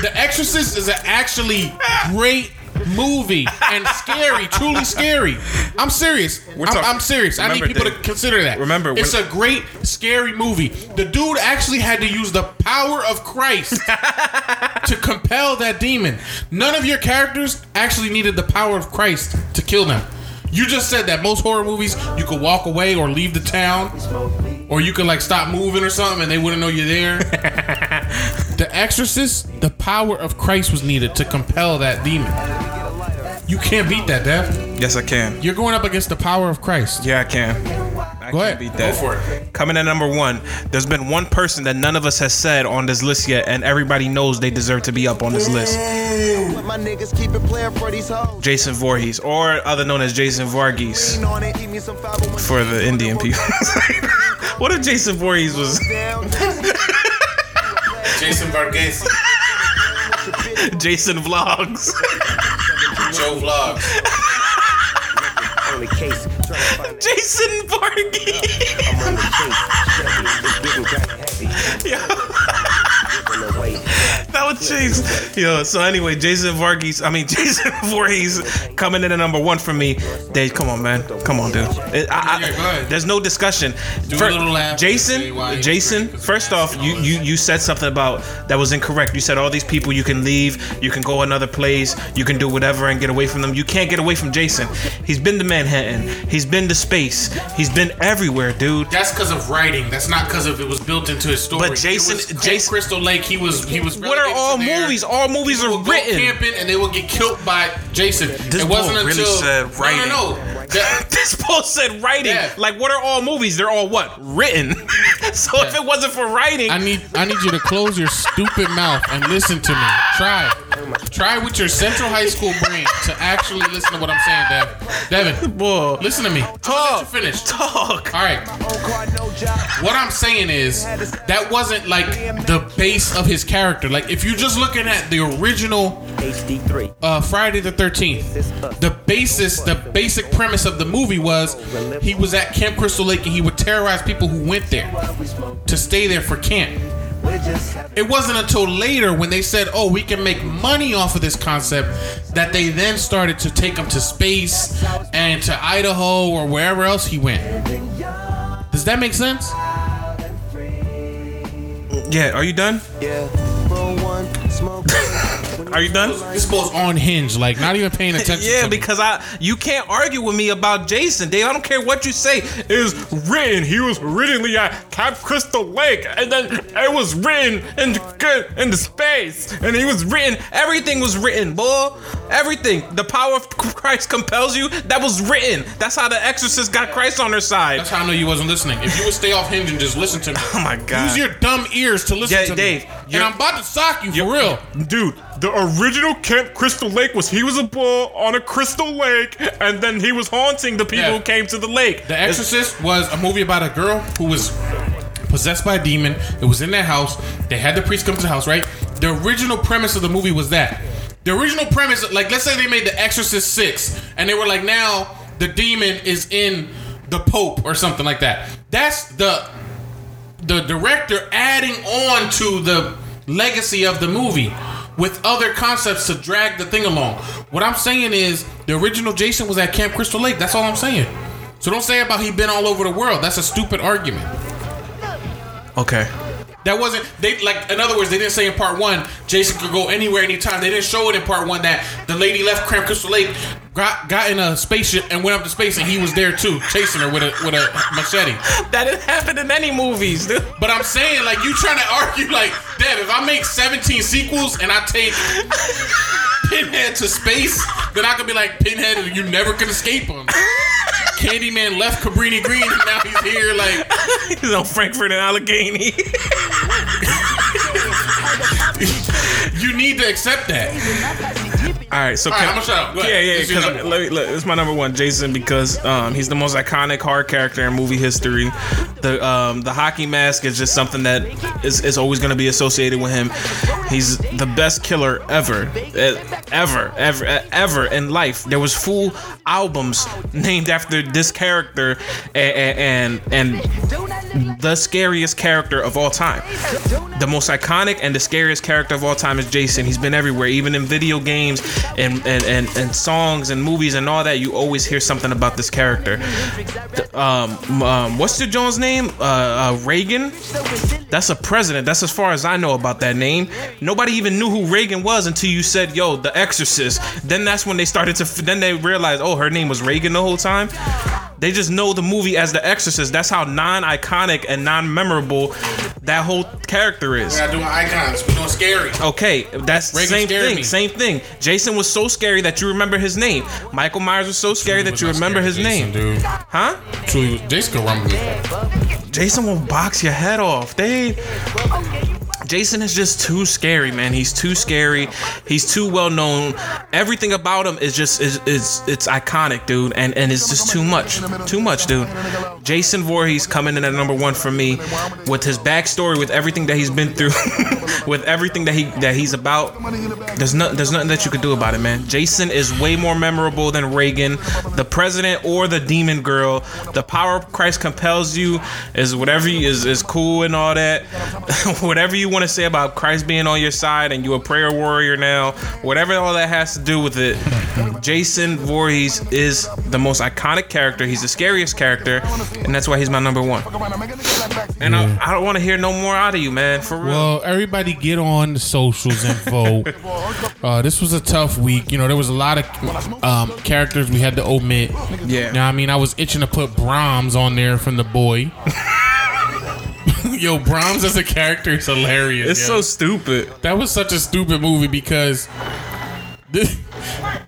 the Exorcist is an actually great movie and scary, truly scary. I'm serious. I'm, talk- I'm serious. I need people to consider that. Remember, it's a great scary movie. The dude actually had to use the power of Christ to compel that demon. None of your characters actually needed the power of Christ to kill them. You just said that most horror movies you could walk away or leave the town, or you could like stop moving or something and they wouldn't know you're there. the Exorcist, the power of Christ was needed to compel that demon. You can't beat that, Dev. Yes, I can. You're going up against the power of Christ. Yeah, I can. I Go can't ahead. beat that. Go for it. Coming in at number one, there's been one person that none of us has said on this list yet, and everybody knows they deserve to be up on this list. My niggas keep it playing for these hoes. Jason Voorhees, or other known as Jason Varghese Lean on it, eat me some 501 for the Indian people. what if Jason Voorhees was. Jason Varghese, Jason Vlogs? Joe Vlogs. Only case, trying to find that Jason Varghese. I'm Oh, Would chase. Yo, so anyway, Jason Varghese, I mean Jason Voorhees coming in at number one for me. Dave, come on, man. Come on, dude. I- I- Yeah, go ahead. there's no discussion. Do a Fir- little laugh. Jason, Say why he Jason, was great, 'cause first off, you, you you said something about that was incorrect. You said all these people you can leave, you can go another place, you can do whatever and get away from them. You can't get away from Jason. He's been to Manhattan. He's been to space. He's been everywhere, dude. That's because of writing. That's not because of it was built into his story. But Jason- Jason- Crystal Lake. He was he was. What are relegated all there. movies. All movies People are would go written. camping and they would get killed by Jason. This it wasn't book really until said writing. No, no, no. That- this post said writing. Yeah. Like, what are all movies? They're all what written. so if it wasn't for writing, I need I need you to close your stupid mouth and listen to me. Try. Try with your Central High School brain to actually listen to what I'm saying, Dev. Devin. Boy. Listen to me. Talk. Let you finish. talk. All right. What I'm saying is that wasn't like the base of his character. Like if you're just looking at the original uh, Friday the 13th, the basis, the basic premise of the movie was he was at Camp Crystal Lake and he would terrorize people who went there to stay there for camp. It wasn't until later when they said, "Oh, we can make money off of this concept," that they then started to take him to space and to Idaho or wherever else he went. Does that make sense? Yeah, are you done? Are you done? This boy's on hinge, like not even paying attention. Yeah, because I you can't argue with me about Jason, Dave. I don't care what you say. It was written. He was originally at Camp Crystal Lake, and then it was written in in the space, and he was written. Everything was written, boy. Everything. The power of Christ compels you. That was written. That's how the Exorcist got Christ on their side. That's how I know you wasn't listening. If you would stay off hinge and just listen to me. Oh my God. Use your dumb ears to listen Yeah, to Dave, me. you're- And I'm about to sock you for real. Dude, the original Camp Crystal Lake was he was a bull on a crystal lake, and then he was haunting the people Yeah. who came to the lake. The Exorcist was a movie about a girl who was possessed by a demon. It was in their house. They had the priest come to the house, right? The original premise of the movie was that. The original premise, like, let's say they made The Exorcist 6, and they were like, now the demon is in the Pope or something like that. That's the the director adding on to the legacy of the movie with other concepts to drag the thing along. What I'm saying is the original Jason was at Camp Crystal Lake. That's all I'm saying. So don't say about he been all over the world. That's a stupid argument. Okay. That wasn't they like in other words, they didn't say in part one Jason could go anywhere anytime. They didn't show it in part one that the lady left Camp Crystal Lake, got got in a spaceship and went up to space and he was there too, chasing her with a with a machete. That didn't happen in any movies, dude. But I'm saying, like, you trying to argue, like, Dev, if I make 17 sequels and I take Pinhead to space, then I could be like, Pinhead, and you never can escape him. Candyman left Cabrini Green and now he's here, like, He's on Frankford and Allegheny. you need to accept that. All right, so All can, I'ma shut up. Go ahead. yeah, yeah. This is your Because number. let me look, it's my number one, Jason, because um, he's the most iconic hard character in movie history. The um, the hockey mask is just something that is, is always going to be associated with him. He's the best killer ever, eh, ever, ever, eh, ever in life. There was full albums named after this character, and and, and the scariest character of all time. The most iconic and the scariest character of all time is Jason. He's been everywhere, even in video games and and, and, and songs and movies and all that. You always hear something about this character. Um, um, what's the Jones name? Uh, uh, Reagan. That's a president. That's as far as I know about that name. Nobody even knew who Reagan was until you said, "Yo, The Exorcist." Then that's when they started to. Then they realized, oh, her name was Reagan the whole time. They just know the movie as The Exorcist. That's how non-iconic and non-memorable that whole character is. We're not doing icons, we're doing scary. Okay, that's the same thing. me. Same thing. Jason was so scary that you remember his name. Michael Myers was so scary that you remember his Jason, name. dude. Huh? Truly, Jason could run. Jason will box your head off. They Jason is just too scary, man. He's too scary. He's too well known. Everything about him is just is is it's iconic, dude. And and it's just too much. Too much, dude. Jason Voorhees coming in at number one for me with his backstory, with everything that he's been through, with everything that he that he's about. There's no, there's nothing that you could do about it, man. Jason is way more memorable than Reagan, the president, or the demon girl. The power of Christ compels you is whatever you, is is cool and all that. whatever you want to say about Christ being on your side and you a prayer warrior now, whatever all that has to do with it. Jason Voorhees is the most iconic character. He's the scariest character, and that's why he's my number one. And I, I don't want to hear no more out of you, man. For real. Well, everybody get on the socials and vote. uh, this was a tough week. You know, there was a lot of um, characters we had to omit. Yeah. Now, I mean, I was itching to put Brahms on there from the boy. Yo, Brahms as a character is hilarious. It's yo. so stupid. That was such a stupid movie because this,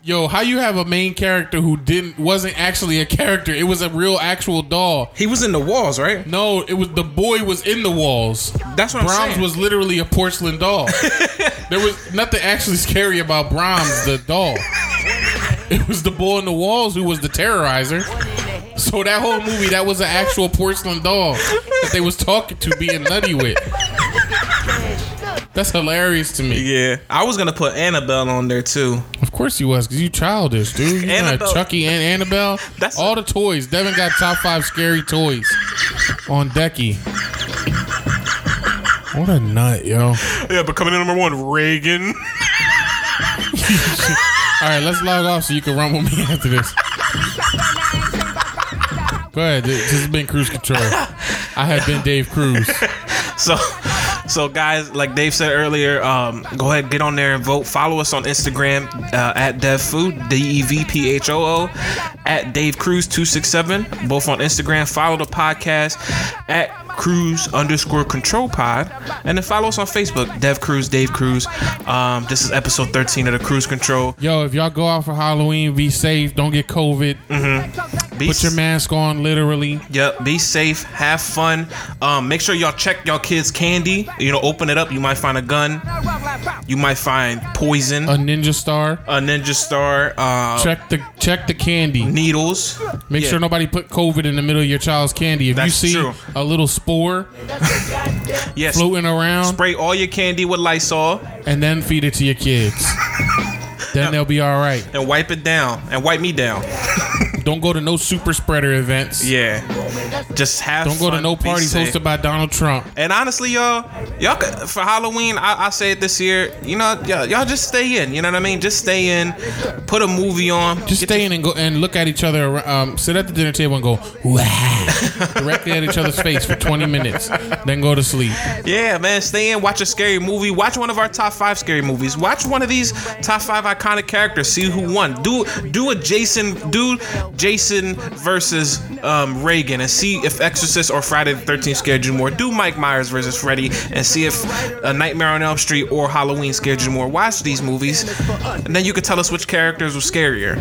yo, how you have a main character who didn't wasn't actually a character? It was a real actual doll. He was in the walls, right? No, it was the boy was in the walls. That's what I'm Brahms was literally a porcelain doll. there was nothing actually scary about Brahms, the doll. It was the boy in the walls who was the terrorizer. So that whole movie, that was an actual porcelain doll that they was talking to, being nutty with. That's hilarious to me. Yeah, I was gonna put Annabelle on there too. Of course you was, cause you childish, dude. You got Chucky and Annabelle. That's- all the toys. Devin got top five scary toys on Decky. What a nut, yo! Yeah, but coming in number one, Reagan. All right, let's log off so you can run with me after this. Go ahead. This has been Cruise Control. I have been Dave Cruz. So, so guys, like Dave said earlier, um, go ahead, get on there and vote. Follow us on Instagram uh, at DevPhoo, D E V P H O O, at Dave Cruz two six seven, both on Instagram. Follow the podcast at Cruise underscore Control Pod, and then follow us on Facebook, Dev Cruz, Dave Cruz. Um, this is episode thirteen of the Cruise Control. Yo, if y'all go out for Halloween, be safe. Don't get COVID. Be Put your mask on, literally. Yep. Be safe. Have fun. Um, make sure y'all check y'all kids' candy. You know, open it up. You might find a gun. You might find poison. A ninja star. a ninja star. Uh, Check the check the candy. needles. Make Yeah. sure nobody put COVID in the middle of your child's candy. If That's you see true. a little spore Yes. floating around, Spray all your candy with Lysol and then feed it to your kids. then they'll be all right. and wipe it down and wipe me down. Don't go to no super spreader events. Yeah. Just have. Don't go to no parties hosted by Donald Trump. And honestly, y'all, y'all for Halloween, I, I say it this year. You know, y'all, y'all just stay in. You know what I mean? Just stay in. Put a movie on. Just stay in and go and look at each other. Um, sit at the dinner table and go wow directly at each other's face for 20 minutes. Then go to sleep. Yeah, man, stay in, watch a scary movie, watch one of our top five scary movies, watch one of these top five iconic characters, see who won. Do do a Jason, do Jason versus um, Reagan, and see if Exorcist or Friday the Thirteenth scared you more. Do Mike Myers versus Freddy, and see if A Nightmare on Elm Street or Halloween scared you more. Watch these movies, and then you can tell us which characters were scarier.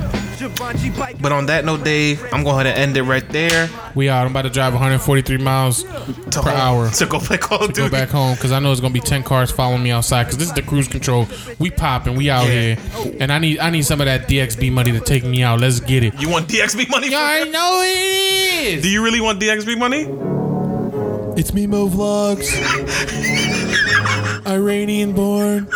But on that note, Dave, I'm going to end it right there. We out. I'm about to drive 143 miles per hour to go play Call of to go back home because I know it's gonna be 10 cars following me outside because this is the cruise control. We popping. We out Yeah. here, and I need I need some of that DXB money to take me out. Let's get it. You want DXB money? Y'all already know it is. Do you really want DXB money? It's Mimo Vlogs. Iranian born.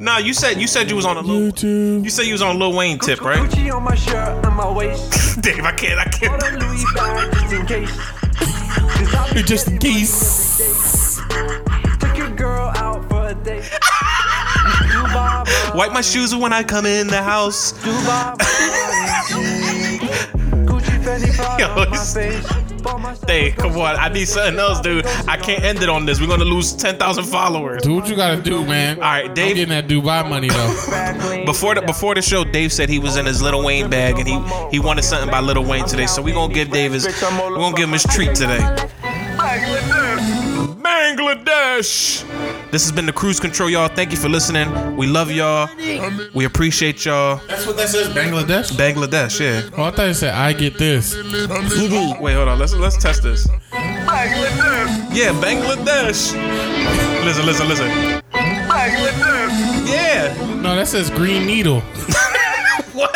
Nah, you said you said you was on a Lil, YouTube. you said you was on Lil Wayne tip, right? Gucci on my shirt and my waist. Dave, I can't, I can't. a Louis just in case. 'Cause I be Just in case. Took your girl out for a date. Wipe my shoes when I come in the house. Dave, a come on, I need something else, dude. I can't end it on this. We're gonna lose ten thousand followers. Do what you gotta do, man. All right, I'm Dave. getting that Dubai money though. Before the before the show, Dave said he was in his Lil Wayne bag and he he wanted something by Lil Wayne today. So we gonna give Dave his we gonna give him his treat today. Bangladesh. This has been the Cruise Control, y'all. Thank you for listening. We love y'all. We appreciate y'all. That's what that says, Bangladesh. Bangladesh, yeah. Oh, I thought it said I get this. Wait, hold on. Let's let's test this. Bangladesh. Yeah, Bangladesh. Listen, listen, listen. Bangladesh. Yeah. No, that says Green Needle. What?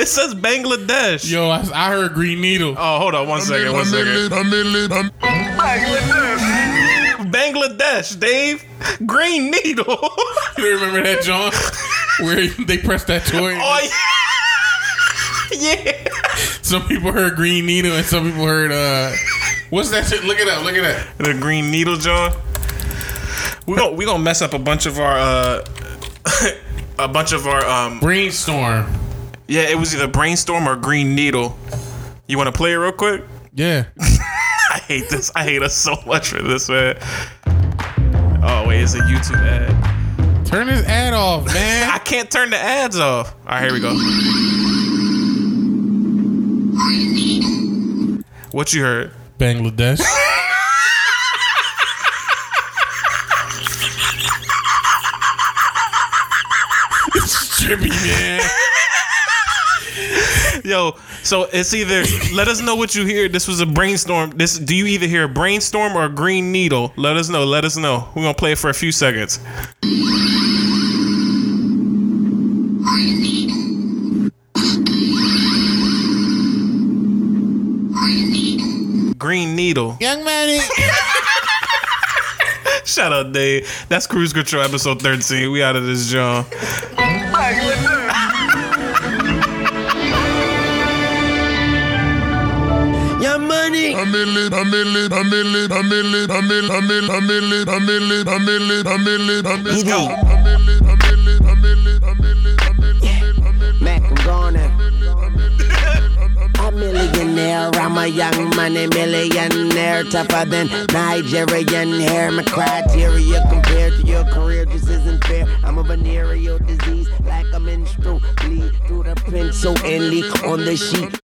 it says Bangladesh. Yo, I, I heard Green Needle. Oh, hold on one second, one second. Bangladesh, Dave. Green Needle. You remember that, John? Where they pressed that toy? oh yeah. yeah. Some people heard Green Needle and some people heard uh what's that shit? Look it up, look it up. The Green Needle, John. We gonna we gonna mess up a bunch of our uh a bunch of our um Brainstorm. yeah. It was either brainstorm or Green Needle. You want to play it real quick? Yeah. I hate this. I hate us so much for this, man. Oh wait, it's a YouTube ad. Turn this ad off, man. I can't turn the ads off. All right, here we go. What you heard? Bangladesh. Jimmy, man. Yo, so it's either let us know what you hear. This was a brainstorm. This do you either hear a brainstorm or a green needle? Let us know. Let us know. We're gonna play it for a few seconds. Green needle. Young man. Shout out Dave. That's Cruise Control episode 13. We out of this John. Money. I'm in it, I'm in it, I'm in it, I'm in it, I'm in it, I'm in it, I'm in it, I'm in it, I'm in it, I'm in it, I'm in it. Let's go. I'm. Mac, gone. A millionaire, I'm a young money millionaire, tougher than Nigerian hair. My criteria compared to your career just isn't fair. I'm a venereal disease, like a menstrual bleed through the pencil and leak on the sheet.